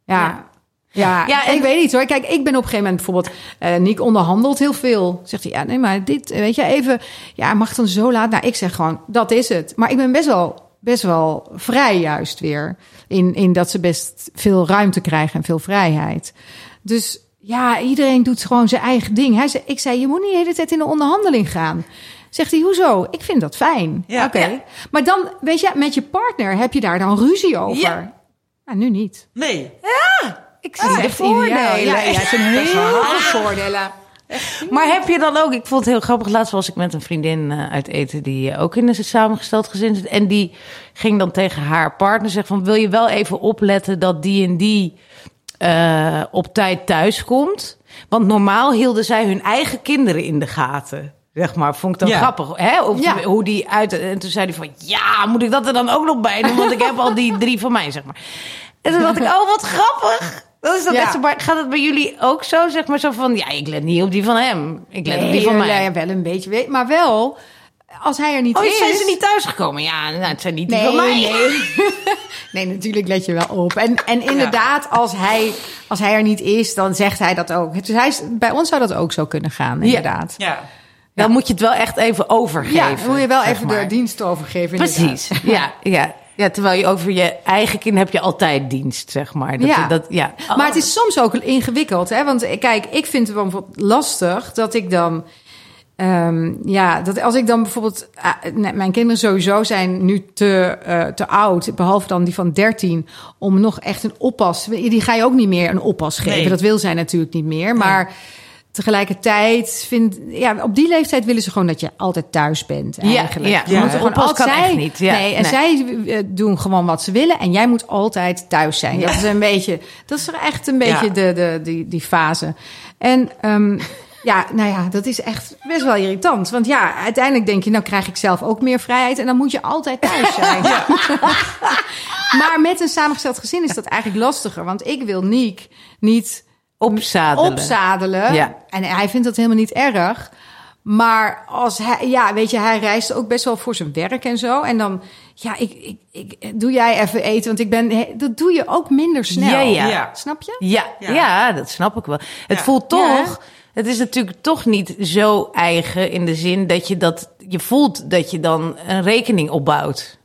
Ja. Ja, Ja, en- ik weet niet hoor. Kijk, ik ben op een gegeven moment bijvoorbeeld... eh Niek onderhandelt heel veel. Zegt hij, ja, nee, maar dit, eh, weet je, even... Ja, mag dan zo laat? Nou, ik zeg gewoon, dat is het. Maar ik ben best wel, best wel vrij juist weer. In, in dat ze best veel ruimte krijgen en veel vrijheid. Dus ja, iedereen doet gewoon zijn eigen ding. Hij zei, ik zei, je moet niet de hele tijd in de onderhandeling gaan. Zegt hij, hoezo? Ik vind dat fijn. Ja. Oké. Ja. Maar dan, weet je, met je partner heb je daar dan ruzie over. Ja. Nou, nu niet. Nee. Ik Oh, zie echt voordelen. Ja, ja, ja, het zijn heel veel voordelen. Maar heb je dan ook, ik vond het heel grappig, laatst was ik met een vriendin eh, uit eten die eh, ook in een samengesteld gezin zit. En die ging dan tegen haar partner zeggen van, wil je wel even opletten dat die en die eh, op tijd thuis komt? Want normaal hielden zij hun eigen kinderen in de gaten. Zeg maar, vond ik dan Ja. grappig. Hè? Of Ja. hoe die uit. En toen zei hij van ja, moet ik dat er dan ook nog bij doen? Want ik heb al die drie van mij, zeg maar. En toen dacht ik, oh, wat grappig. Dat is dat Ja. echt zo, maar gaat het bij jullie ook zo? Zeg maar zo van, ja, ik let niet op die van hem. Ik let op die van mij. ja, wel een beetje, maar wel als hij er niet Oh, is. zijn ze niet thuisgekomen? Ja, nou, het zijn niet die van mij. nee. nee, natuurlijk let je wel op. En, en inderdaad, als, hij, als hij er niet is, dan zegt hij dat ook. Dus hij is, bij ons zou dat ook zo kunnen gaan, inderdaad. Ja. Dan moet je het wel echt even overgeven. Ja, dan moet je wel even maar. de dienst overgeven. Precies, ja, ja. Ja, terwijl je over je eigen kind heb je altijd dienst, zeg maar. Dat, Ja. dat, ja. Maar het is soms ook ingewikkeld, hè? Want eh, kijk, ik vind het wel bijvoorbeeld lastig dat ik dan. ehm, ja, dat als ik dan bijvoorbeeld. nee, mijn kinderen sowieso zijn nu te, eh, te oud, behalve dan die van 13, om nog echt een oppas. Die ga je ook niet meer een oppas geven. Nee. Dat wil zij natuurlijk niet meer. Maar tegelijkertijd vind ja, op die leeftijd willen ze gewoon dat je altijd thuis bent. Ja, Eigenlijk. ja. Je Ja, moet gewoon oppas kan echt niet. Ja, nee, en nee. zij eh, doen gewoon wat ze willen en jij moet altijd thuis zijn. Dat is een beetje, dat is er echt een beetje Ja. de, de, die, die fase. En ehm, ja, nou ja, dat is echt best wel irritant. Want ja, uiteindelijk denk je, nou krijg ik zelf ook meer vrijheid en dan moet je altijd thuis zijn. maar met een samengesteld gezin is dat eigenlijk lastiger, want ik wil Niek niet opzadelen. opzadelen. Ja. En hij vindt dat helemaal niet erg. Maar als hij, ja, weet je, hij reist ook best wel voor zijn werk en zo. En dan, ja, ik, ik, ik doe jij even eten, want ik ben, dat doe je ook minder snel. Ja, ja. Ja. Snap je? Ja, ja. Ja. dat snap ik wel. Het Ja. voelt Ja, toch, het is natuurlijk toch niet zo eigen in de zin dat je dat, je voelt dat je dan een rekening opbouwt.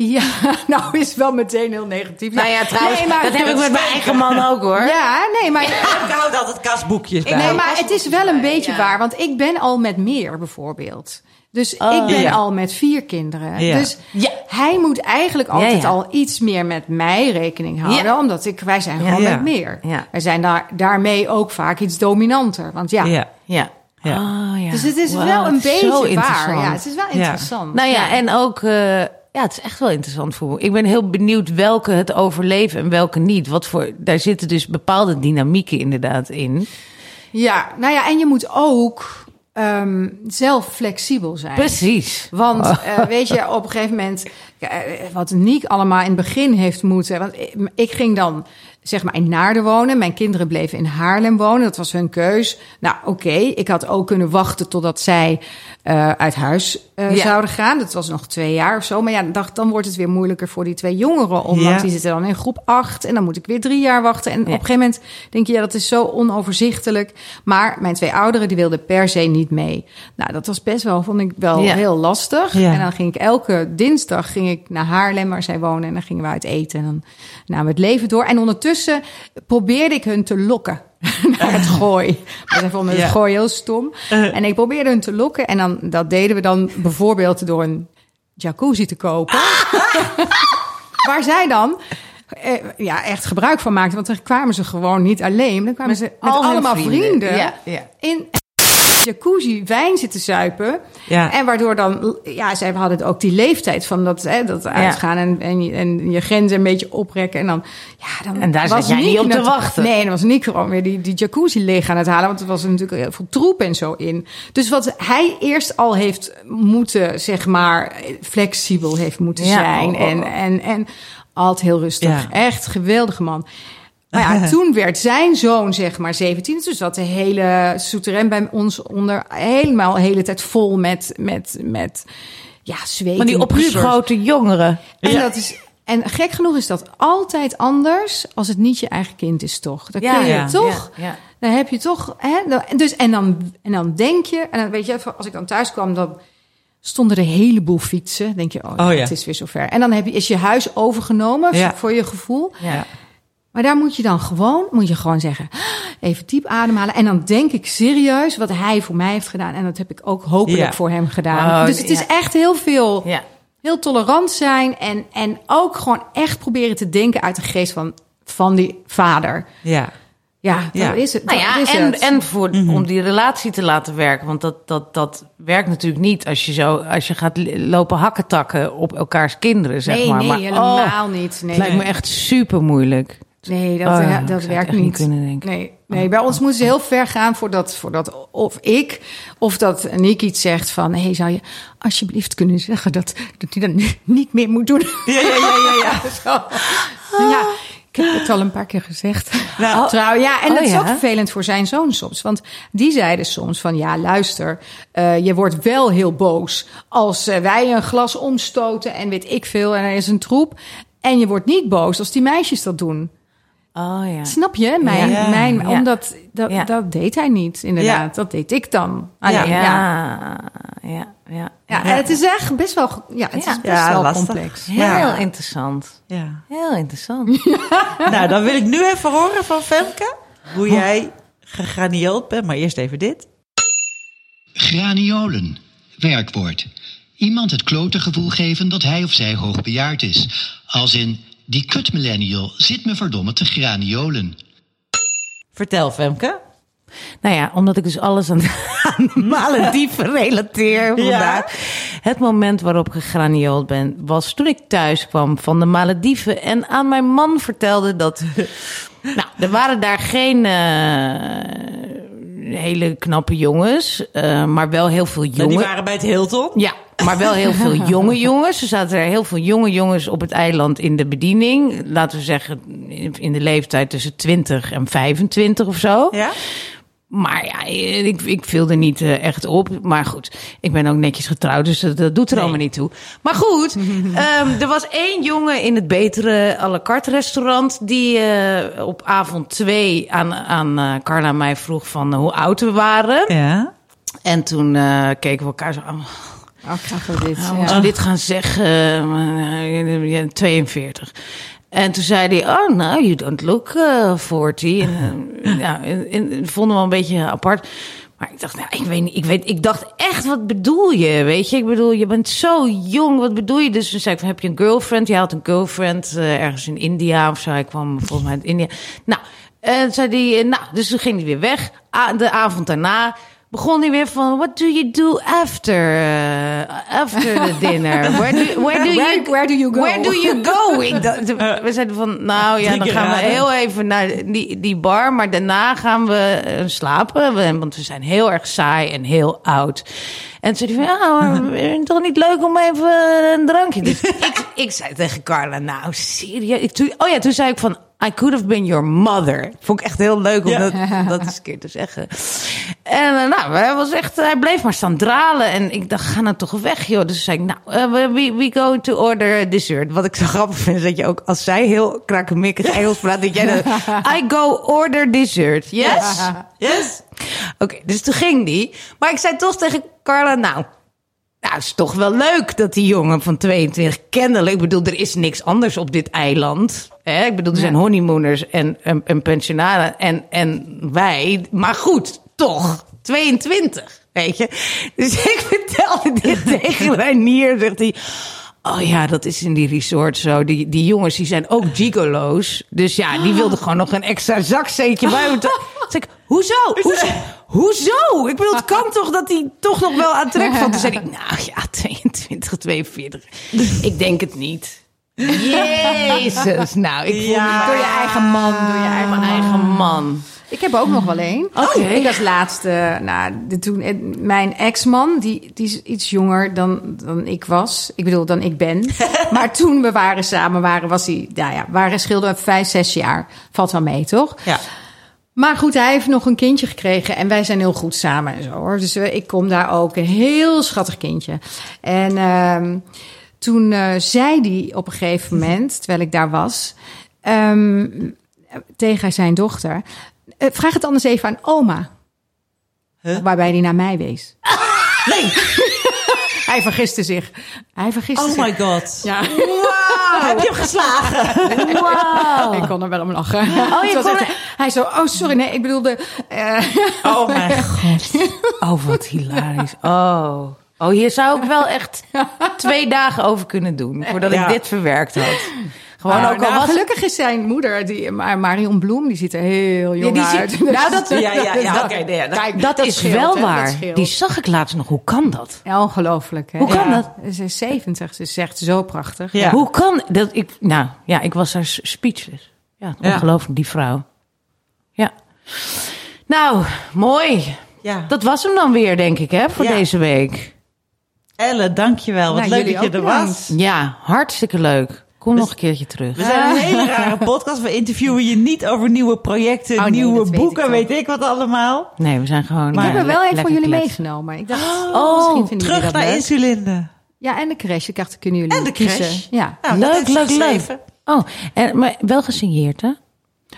Ja, nou is wel meteen heel negatief. Nou ja, trouwens, nee, maar, dat heb ik met mijn eigen man ook hoor. Ja, nee, maar, Ik houd altijd kasboekjes bij. nee, maar het is wel een beetje waar. Want ik ben al met meer bijvoorbeeld. Dus Oh. ik ben Ja. al met vier kinderen. Ja. Dus Ja. hij moet eigenlijk altijd ja. al iets meer met mij rekening houden. Ja. Omdat ik, wij zijn gewoon Ja. met meer. Ja. Wij zijn daar, daarmee ook vaak iets dominanter. Want ja, Ja. Ja. Ja. Oh, ja. dus het is wel een beetje waar. Ja, het is wel Ja. interessant. Nou ja, en ook, eh, ja, het is echt wel interessant voor me. Ik ben heel benieuwd welke het overleven en welke niet. Wat voor, daar zitten dus bepaalde dynamieken inderdaad in. ja, nou ja, en je moet ook ehm, zelf flexibel zijn. Precies. Want eh, weet je, op een gegeven moment, eh, wat Niek allemaal in het begin heeft moeten. Want ik, ik ging dan zeg maar in Naarden wonen. Mijn kinderen bleven in Haarlem wonen. Dat was hun keus. Nou, oké. Ik had ook kunnen wachten totdat zij uh, uit huis uh, Ja. zouden gaan. Dat was nog twee jaar of zo. Maar ja, dan dacht dan wordt het weer moeilijker voor die twee jongeren. Omdat Ja. die zitten dan in groep acht. En dan moet ik weer drie jaar wachten. En op een gegeven moment denk je, ja, dat is zo onoverzichtelijk. Maar mijn twee ouderen, die wilden per se niet mee. Nou, dat was best wel, vond ik wel heel lastig. En dan ging ik elke dinsdag ging ik naar Haarlem, waar zij wonen. En dan gingen we uit eten. En dan namen we het leven door. En ondertussen probeerde ik hun te lokken naar het gooi. Maar zij vonden het Ja. gooi heel stom. En ik probeerde hun te lokken. En dan, dat deden we dan bijvoorbeeld door een jacuzzi te kopen. waar zij dan... eh, ja, echt gebruik van maakten. Want dan kwamen ze gewoon niet alleen. Dan kwamen ze met allemaal vrienden, Ja, ja. in jacuzzi wijn zitten zuipen. Ja. En waardoor dan, ja, zij hadden ook die leeftijd van dat, hè, dat uitgaan en, en, je, en je grenzen een beetje oprekken. En dan, ja, dan En daar was zat jij niet op te wachten. Nee, dan was Nick gewoon weer die, die jacuzzi leeg aan het halen. Want er was natuurlijk heel veel troep en zo in. Dus wat hij eerst al heeft moeten, zeg maar, flexibel heeft moeten Ja, zijn. oh, oh, En, oh. en, en altijd heel rustig. Ja. Echt geweldige man. Maar ja, toen werd zijn zoon zeg maar 17. Dus zat de hele souterrain bij ons onder helemaal de hele tijd vol met, met, met ja, zweet. Maar die en opgeschoten jongeren. En, dat is, en gek genoeg is dat altijd anders als het niet je eigen kind is, toch? Dan Ja, kun je ja, toch... Dan heb je toch... Hè, dus, en, dan, en dan denk je... En dan weet je, als ik dan thuis kwam, dan stonden er een heleboel fietsen. Denk je, oh, Oh ja. het is weer zover. En dan heb je, is je huis overgenomen Ja. voor je gevoel. Maar daar moet je dan gewoon, moet je gewoon zeggen, even diep ademhalen. En dan denk ik serieus wat hij voor mij heeft gedaan. En dat heb ik ook hopelijk Ja. voor hem gedaan. Oh, dus het is echt heel veel, Ja. heel tolerant zijn. En, en ook gewoon echt proberen te denken uit de geest van, van die vader. Ja. Ja, Ja. dat is het. Nou dat ja, is en, het. en voor, om die relatie te laten werken. Want dat, dat, dat werkt natuurlijk niet als je, zo, als je gaat lopen hakketakken op elkaars kinderen, zeg nee, maar. nee, maar helemaal oh, niet. Nee, het lijkt me echt super moeilijk. Nee, dat, Oh ja, dat werkt niet. niet kunnen denken. Nee, nee, bij ons moeten ze heel ver gaan voordat, voordat of ik of dat Nick iets zegt van... hey, zou je alsjeblieft kunnen zeggen dat, dat hij dat niet meer moet doen? Ja, ja, ja, ja, ja. Zo. Ja, ik heb het al een paar keer gezegd. Nou, Trouw, ja, en oh dat is ook vervelend voor zijn zoon soms. Want die zeiden soms van, ja, luister, eh, je wordt wel heel boos als eh, wij een glas omstoten en weet ik veel en er is een troep. En je wordt niet boos als die meisjes dat doen. Oh ja. Snap je? Mijn, Ja. mijn, Ja. omdat dat, Ja. dat deed hij niet, inderdaad. Ja. Dat deed ik dan. Ja. Alleen, Ja, ja. ja, ja. En het is echt best wel, ja, het Ja. is best Ja, wel lastig. complex. Heel Ja. interessant. ja. Heel interessant. Nou, dan wil ik nu even horen van Femke hoe jij gegraniold bent. Maar eerst even dit. Graniolen. Werkwoord. Iemand het klote gevoel geven dat hij of zij hoogbejaard is. Als in, die kut millennial zit me verdomme te graniolen. Vertel, Femke. Nou ja, omdat ik dus alles aan, aan Malediven relateer vandaag. Het moment waarop ik gegraniold ben, was toen ik thuis kwam van de Malediven en aan mijn man vertelde dat. nou, er waren daar geen eh, hele knappe jongens, eh, maar wel heel veel Nou, jongen. die waren bij het Hilton. Ja, maar wel heel veel jonge jongens. Er zaten er heel veel jonge jongens op het eiland in de bediening. Laten we zeggen in de leeftijd tussen 20 en 25 of zo. Ja? Maar ja, ik, ik viel er niet eh, echt op. Maar goed, ik ben ook netjes getrouwd, dus dat, doet er allemaal niet toe. Maar goed, ehm, er was één jongen in het betere à la carte restaurant... die eh, op avond twee aan, aan eh, Carla mij vroeg van eh, hoe oud we waren. Ja. En toen eh, keken we elkaar zo aan. Oh, ik ga voor dit. Nou, ja. dit gaan zeggen, eh, ja, 42. En toen zei hij, oh, nou, you don't look eh 40. En, eh, ja, en, vonden we wel een beetje apart. Maar ik dacht, nou, ik weet niet, ik weet, ik dacht echt, wat bedoel je, weet je? Ik bedoel, je bent zo jong, wat bedoel je? Dus toen zei ik, heb je een girlfriend? Je had een girlfriend eh, ergens in India of zo. Hij kwam volgens mij uit India. Nou, en zei eh, nou, dus toen ging hij weer weg. A- de avond daarna begon hij weer van, what do you do after, eh, after the dinner? Where do, where do you, where do you go? Where do you go? Ik dacht- we zeiden van, nou ja, dan gaan we heel even naar die, die bar, maar daarna gaan we eh, slapen, want we zijn heel erg saai en heel oud. En toen zei hij van, ja, maar is het toch niet leuk om even een drankje? Dus ik, ik zei tegen Carla, nou serieus? Ik, toen, oh ja, toen zei ik van, I could have been your mother. Vond ik echt heel leuk om dat, dat eens een keer te zeggen. En uh, nou, hij, was echt, hij bleef maar staan dralen. En ik dacht, ga nou toch weg, joh. Dus zei ik, nou, uh, we, we go to order dessert. Wat ik zo grappig vind, is dat je ook, als zij heel krakkemikkig Engels praat, dat jij dan, I go order dessert. Yes? Yes? Oké, okay, dus toen ging die. Maar ik zei toch tegen Carla, nou, nou, het is toch wel leuk dat die jongen van 22 kennelijk... Ik bedoel, er is niks anders op dit eiland. Hè? Ik bedoel, er zijn honeymooners en, en, en pensionaren en, en wij. Maar goed, toch, 22, weet je. Dus ik vertelde dit tegen Reinier, zegt hij... Oh ja, dat is in die resort zo. Die, die jongens die zijn ook gigolo's. Dus ja, die wilden gewoon nog een extra zakzeetje bij. Zeg ik, hoezo? Hoezo? Hoezo? Ik bedoel, het kan toch dat hij toch nog wel aantrekt van. Toen zei ik, nou ja, 22, 42. Ik denk het niet. Jezus, nou, ik voel ja. Door je eigen man, door je eigen, eigen man. Ik heb ook nog wel één. Oké. Okay. Ik als laatste, nou, de, toen, mijn ex-man, die, die is iets jonger dan, dan ik was. Ik bedoel, dan ik ben. maar toen we waren samen waren, was hij, nou ja, waren schilder vijf, zes jaar. Valt wel mee, toch? Ja. Maar goed, hij heeft nog een kindje gekregen en wij zijn heel goed samen en zo hoor. Dus ik kom daar ook een heel schattig kindje. En uh, toen uh, zei hij op een gegeven moment, terwijl ik daar was, um, tegen zijn dochter: Vraag het anders even aan oma. Huh? Waarbij hij naar mij wees. Nee! hij vergiste zich. Hij vergiste oh zich. my god. Ja. Wow. Heb je hem geslagen? Wow. Ik kon er wel om lachen. Oh, je kon echt- Hij zo, oh sorry, nee, ik bedoelde... eh, Oh mijn god. Oh, wat hilarisch. Oh. Oh, hier zou ik wel echt twee dagen over kunnen doen voordat Ja. ik dit verwerkt had. Gewoon nou, ook al nou, was gelukkig is zijn moeder, die, maar Marion Bloem, die ziet er heel jong die ziet- uit. nou, dat- Ja, ja, ja, dat- nee, ja, dat- kijk, dat, is scheelt, wel hè, waar. Die zag ik laatst nog. Hoe kan dat? Ja, ongelooflijk. Hè? Hoe kan Ja. dat? Ze is 70, ze zegt zo prachtig. Ja. Hoe kan dat? Ik, nou ja, ik was daar speechless. Ja, Ja. ongelooflijk, die vrouw. Ja. Nou, mooi. Ja. Dat was hem dan weer, denk ik, hè, voor Ja. deze week. Elle, dankjewel. Wat Nou, leuk dat je er bedankt. was. Ja, hartstikke leuk. Kom nog een keertje terug. We zijn een hele rare podcast. We interviewen je niet over nieuwe projecten, Oh, nee, nieuwe weet boeken, ik weet ik wat allemaal. Nee, we zijn gewoon. Ik heb er wel een voor jullie mee. meegenomen. Ik dacht, Oh, misschien vinden jullie Terug dat naar leuk. insulinde. Ja, en de crash. Ik dacht, kunnen jullie En de kiezen. crash. Ja. Nou, Leuk, leuk, leuk. Oh, en, maar wel gesigneerd, hè?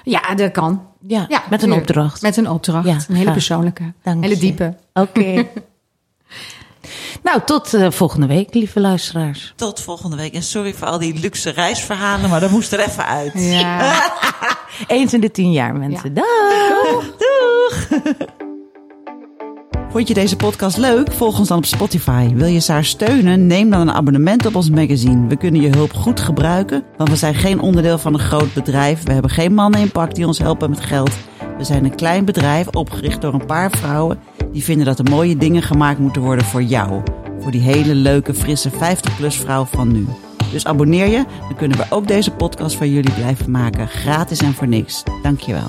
ja, dat kan. Ja, Ja, met een opdracht. Met een opdracht. Ja, een hele graag. persoonlijke. Dank hele je. diepe. Oké. nou, tot eh, volgende week, lieve luisteraars. Tot volgende week. En sorry voor al die luxe reisverhalen, maar dat moest er even uit. Ja. Eens in de tien jaar, mensen. Ja. Dag! Doeg! Vond je deze podcast leuk? Volg ons dan op Spotify. Wil je Saar steunen? Neem dan een abonnement op ons magazine. We kunnen je hulp goed gebruiken, want we zijn geen onderdeel van een groot bedrijf. We hebben geen mannen in pak die ons helpen met geld. We zijn een klein bedrijf opgericht door een paar vrouwen die vinden dat er mooie dingen gemaakt moeten worden voor jou. Voor die hele leuke, frisse 50-plus vrouw van nu. Dus abonneer je, dan kunnen we ook deze podcast van jullie blijven maken. Gratis en voor niks. Dankjewel.